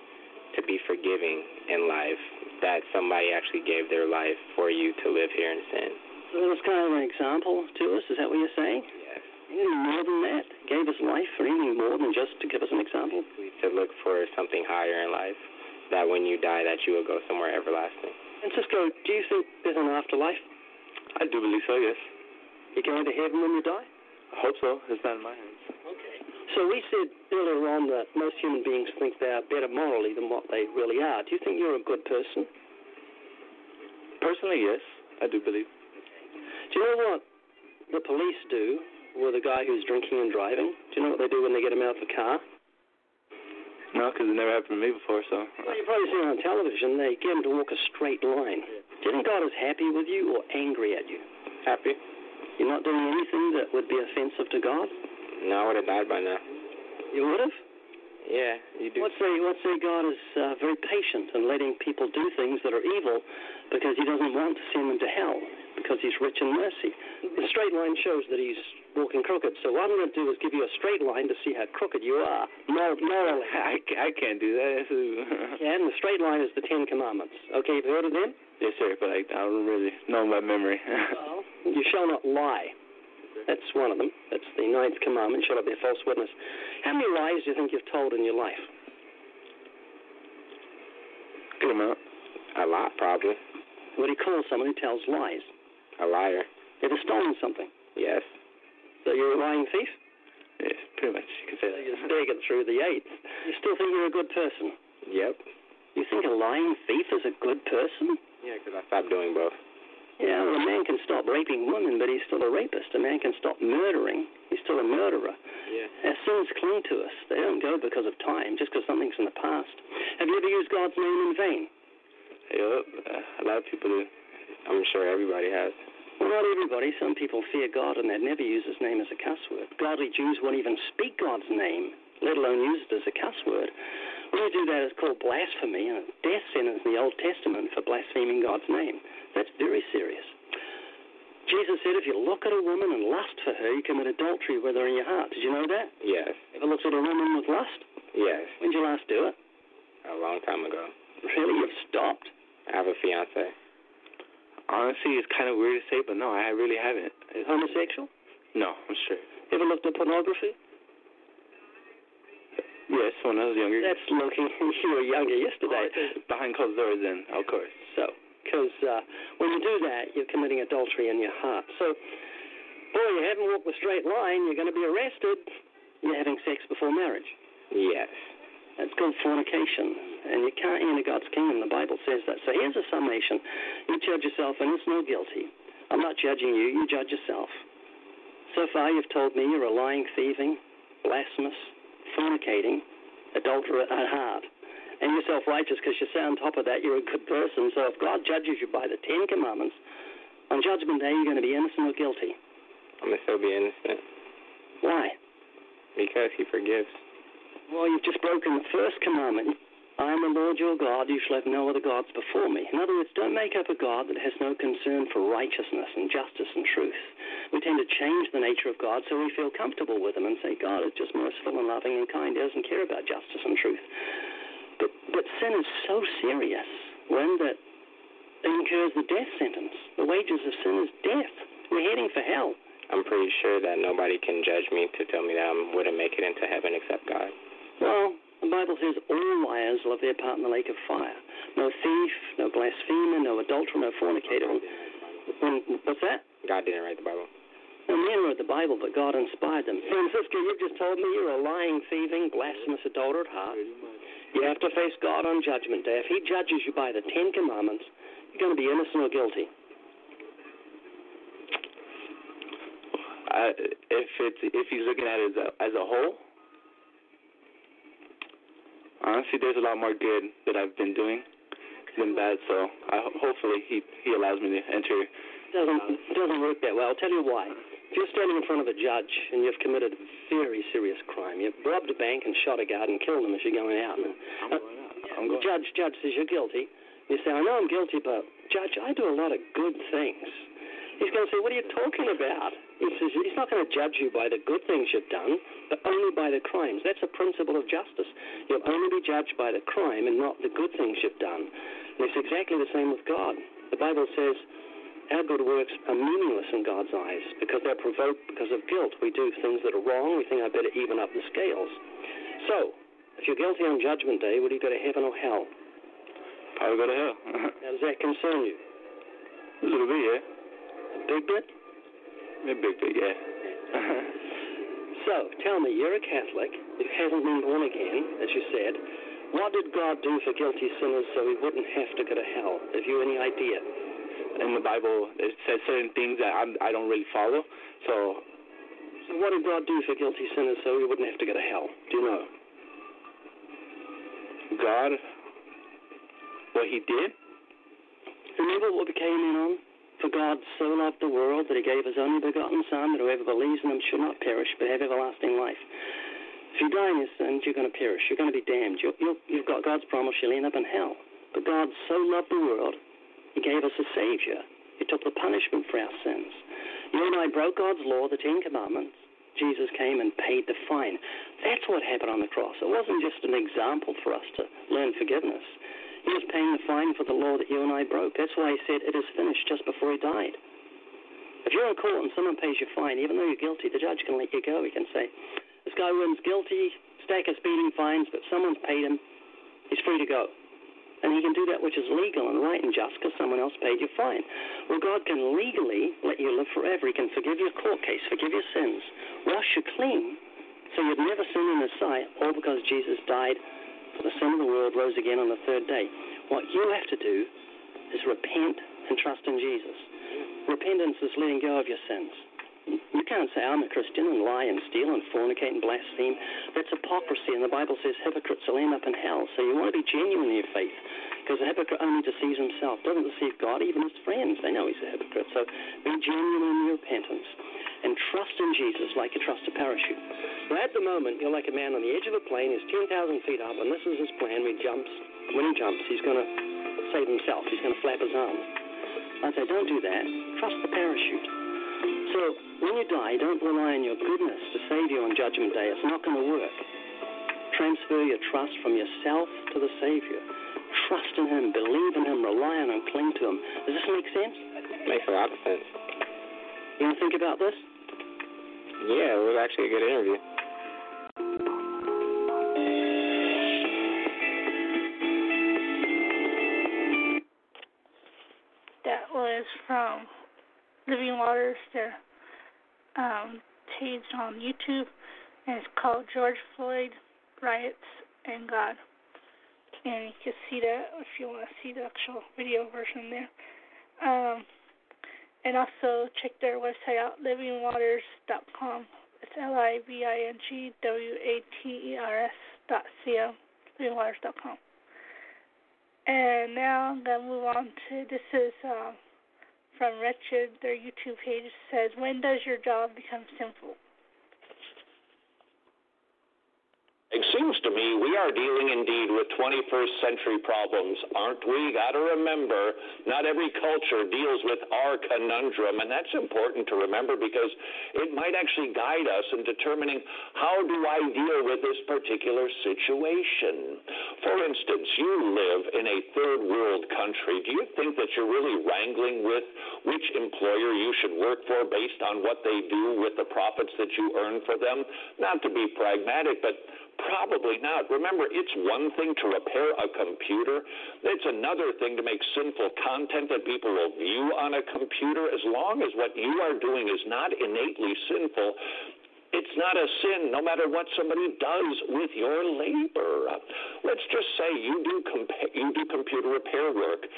to be forgiving in life. That somebody actually gave their life for you to live here in sin. So that was kind of an example to us. Is that what you're saying? Yes. Anything more than that? Gave his life for anything more than just to give us an example? To look for something higher in life. That when you die, that you will go somewhere everlasting. Francisco, do you think there's an afterlife? I do believe so, yes. You're going to heaven when you die? I hope so. It's not in my hands. Okay. So we said earlier on that most human beings think they are better morally than what they really are. Do you think you're a good person? Personally, yes. I do believe. Do you know what the police do with a guy who's drinking and driving? Do you know what they do when they get him out of the car? No, because it never happened to me before, so. Well, you've probably seen it on television. They get him to walk a straight line. Do you think God is happy with you or angry at you? Happy? You're not doing anything that would be offensive to God? No, I would have died by now. You would have? Yeah, you do. Let's say, let's say God is uh, very patient in letting people do things that are evil because He doesn't want to send them to hell because He's rich in mercy. The straight line shows that He's walking crooked. So what I'm going to do is give you a straight line to see how crooked you are mor- morally. I, I can't do that. and the straight line is the Ten Commandments. Okay, you've heard of them? yes, sir, but I, I don't really know my memory. well, you shall not lie. That's one of them. That's the ninth commandment. Shall not be a false witness. How many lies do you think you've told in your life? Good amount. A lot, probably. What do you call someone who tells lies? A liar. Ever stolen something? Yes. So you're a lying thief? Yes, pretty much. You can say that. You're staggering through the eighth. You still think you're a good person? Yep. You think a lying thief is a good person? Yeah, because I stopped doing both. Yeah, well, a man can stop raping women, but he's still a rapist. A man can stop murdering, he's still a murderer. Yeah. Our sins cling to us. They don't go because of time, just because something's in the past. Have you ever used God's name in vain? Yep. Uh, a lot of people do. I'm sure everybody has. Well, not everybody. Some people fear God and they'd never use his name as a cuss word. Godly Jews won't even speak God's name, let alone use it as a cuss word. When you do that, it's called blasphemy and a death sentence in the Old Testament for blaspheming God's name. That's very serious. Jesus said if you look at a woman and lust for her, you commit adultery with her in your heart. Did you know that? Yes. Ever looked at a woman with lust? Yes. When did you last do it? A long time ago. Really? You've stopped? I have a fiance. Honestly, it's kind of weird to say, but no, I really haven't. It's, Homosexual? no, I'm straight. Ever looked at pornography? Yes, when I was younger. That's looking. You were younger yesterday. Behind closed doors, then, of course. So, because uh, when you do that, you're committing adultery in your heart. So, boy, you haven't walked the straight line. You're going to be arrested. You're having sex before marriage. Yes. That's called fornication, and you can't enter God's kingdom. The Bible says that. So here's a summation: you judge yourself, and it's no guilty. I'm not judging you. You judge yourself. So far, you've told me you're a lying, thieving, blasphemous, fornicating, adulterer at heart. And you're self righteous because you say on top of that you're a good person. So if God judges you by the Ten Commandments, on Judgment Day you're going to be innocent or guilty. I'm going to still be innocent. Why? Because he forgives. Well, you've just broken the first commandment. I am the Lord your God. You shall have no other gods before me. In other words, don't make up a God that has no concern for righteousness and justice and truth. We tend to change the nature of God so we feel comfortable with him and say, God is just merciful and loving and kind. He doesn't care about justice and truth. But, but sin is so serious when that incurs the death sentence. The wages of sin is death. We're heading for hell. I'm pretty sure that nobody can judge me to tell me that I wouldn't make it into heaven except God. Well, the Bible says all liars will have their part in the lake of fire. No thief, no blasphemer, no adulterer, no fornicator. When, what's that? God didn't write the Bible. No man wrote the Bible, but God inspired them. Francisco, you've just told me you're a lying, thieving, blasphemous adulterer at heart. You have to face God on Judgment Day. If He judges you by the Ten Commandments, you're going to be innocent or guilty. I, if it's if he's looking at it as a, as a whole, honestly, there's a lot more good that I've been doing than bad. So I, hopefully he he allows me to enter. doesn't doesn't work that well. I'll tell you why. If you're standing in front of a judge and you've committed a very serious crime, you've robbed a bank and shot a guard and killed him as you're going out, and uh, I'm the judge judge says you're guilty. You say, I know I'm guilty, but judge, I do a lot of good things. He's going to say, What are you talking about? He says he's not going to judge you by the good things you've done, but only by the crimes. That's a principle of justice. You'll only be judged by the crime and not the good things you've done. And it's exactly the same with God. The Bible says our good works are meaningless in God's eyes because they're provoked because of guilt. We do things that are wrong. We think I better even up the scales. So, if you're guilty on Judgment Day, would you go to heaven or hell? I'll go to hell. How does that concern you? a little bit, yeah. A big bit? A big yeah. So, tell me, you're a Catholic, you haven't been born again, as you said. What did God do for guilty sinners so he wouldn't have to go to hell? Have you any idea? In the Bible, it says certain things that I'm, I don't really follow. So, So, what did God do for guilty sinners so he wouldn't have to go to hell? Do you know? God, what He did, Remember what we came in on? For God so loved the world that he gave his only begotten Son, that whoever believes in him should not perish, but have everlasting life. If you die in your sins, you're going to perish. You're going to be damned. You're, you've got God's promise, you'll end up in hell. But God so loved the world, he gave us a Savior. He took the punishment for our sins. You and I broke God's law, the Ten Commandments. Jesus came and paid the fine. That's what happened on the cross. It wasn't just an example for us to learn forgiveness. He was paying the fine for the law that you and I broke. That's why he said, It is finished just before he died. If you're in court and someone pays your fine, even though you're guilty, the judge can let you go. He can say, This guy runs guilty, stack of speeding fines, but someone's paid him. He's free to go. And he can do that which is legal and right and just because someone else paid your fine. Well, God can legally let you live forever. He can forgive your court case, forgive your sins, wash you clean, so you'd never sin in His sight, all because Jesus died the sin of the world, rose again on the third day. What you have to do is repent and trust in Jesus. Repentance is letting go of your sins. You can't say, I'm a Christian and lie and steal and fornicate and blaspheme. That's hypocrisy, and the Bible says hypocrites will end up in hell. So you want to be genuine in your faith, because a hypocrite only deceives himself, doesn't deceive God, even his friends. They know he's a hypocrite. So be genuine in your repentance and trust in Jesus like you trust a parachute. Now, at the moment, you're like a man on the edge of a plane, he's 10,000 feet up, and this is his plan. When he jumps, when he jumps, he's going to save himself, he's going to flap his arms. I'd say, don't do that. Trust the parachute. So when you die, don't rely on your goodness to save you on Judgment Day. It's not going to work. Transfer your trust from yourself to the Savior. Trust in Him, believe in Him, rely on Him, cling to Him. Does this make sense? Makes a lot of sense. You want to think about this? Yeah, it was actually a good interview. That was from Living Waters. Their um, page on YouTube, and it's called George Floyd Riots and God. And you can see that if you want to see the actual video version there. Um, and also check their website out, livingwaters.com. It's L I V I N G W A T E R S dot C O, livingwaters.com. And now I'm going to move on to this is um, from Wretched. Their YouTube page says, When does your job become sinful? It seems to me we are dealing indeed with 21st century problems, aren't we? Got to remember, not every culture deals with our conundrum, and that's important to remember because it might actually guide us in determining how do I deal with this particular situation. For instance, you live in a third world country. Do you think that you're really wrangling with which employer you should work for based on what they do with the profits that you earn for them? Not to be pragmatic, but Probably not. Remember, it's one thing to repair a computer, it's another thing to make sinful content that people will view on a computer. As long as what you are doing is not innately sinful, it's not a sin no matter what somebody does with your labor. Let's just say you do compa- you do computer repair work.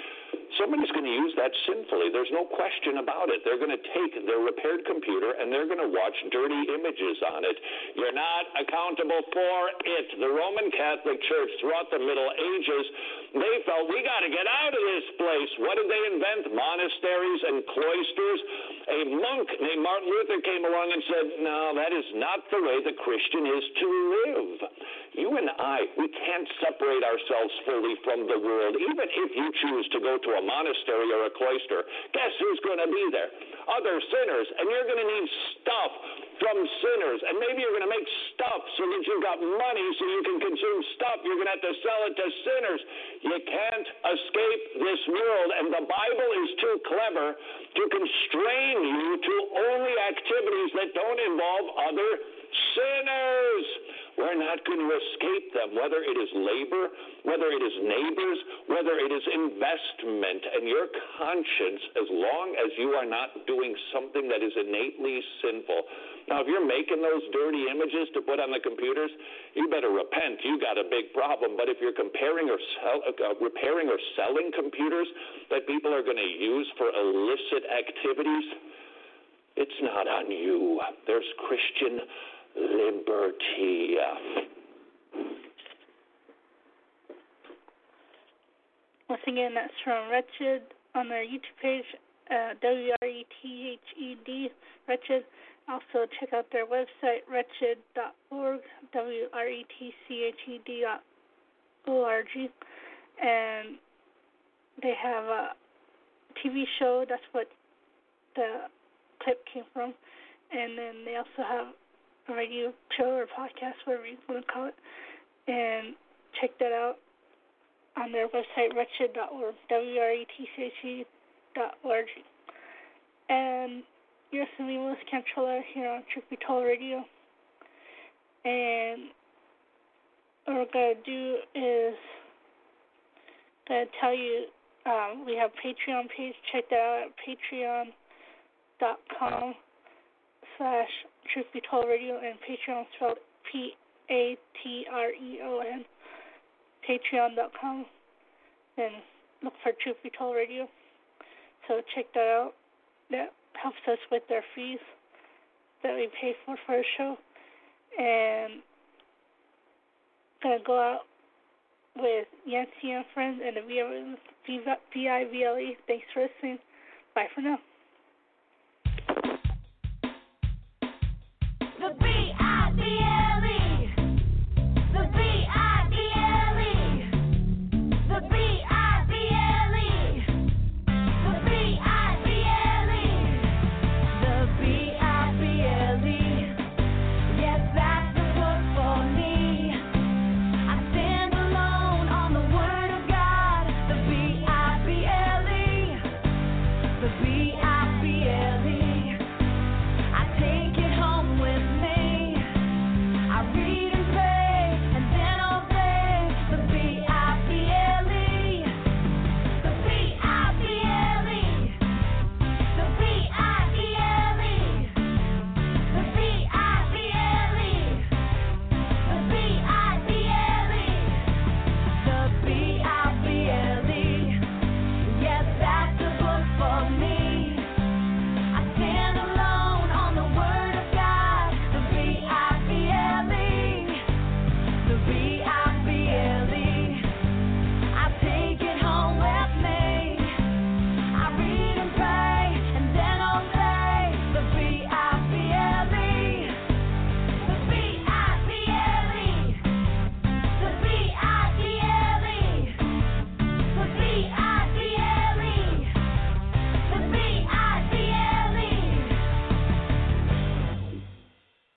Somebody's going to use that sinfully. There's no question about it. They're going to take their repaired computer and they're going to watch dirty images on it. You're not accountable for it. The Roman Catholic Church throughout the Middle Ages, they felt we got to get out of this place. What did they invent? Monasteries and cloisters. A monk named Martin Luther came along and said, "No, that is not the way the Christian is to live." You and I, we can't separate ourselves fully from the world. Even if you choose to go to a monastery or a cloister, guess who's going to be there? Other sinners. And you're going to need stuff from sinners. And maybe you're going to make stuff so that you've got money so you can consume stuff. You're going to have to sell it to sinners. You can't escape this world. And the Bible is too clever to constrain you to only activities that don't involve other sinners. We're not going to escape them, whether it is labor, whether it is neighbors, whether it is investment. And your conscience, as long as you are not doing something that is innately sinful. Now, if you're making those dirty images to put on the computers, you better repent. You got a big problem. But if you're comparing or sell, uh, repairing or selling computers that people are going to use for illicit activities, it's not on you. There's Christian liberty. Once again, that's from Wretched on their YouTube page, uh, W R E T H E D, Wretched. Also, check out their website, wretched.org, W R E T C H E D dot O R G. And they have a TV show, that's what the clip came from. And then they also have a radio show or podcast, whatever you want to call it. And check that out on their website, wretched.org, W-R-E-T-C-H-E dot O-R-G. And you're listening to Cantrolla here on Truth Be Told Radio. And what we're going to do is going to tell you um, we have Patreon page. Check that out at dot com slash truth be told radio and Patreon spelled P A T R E O N Patreon dot com and look for Truth Be Told Radio. So check that out. That helps us with our fees that we pay for for our show. And gonna go out with Yancy and friends and the B I B L E. Thanks for listening. Bye for now.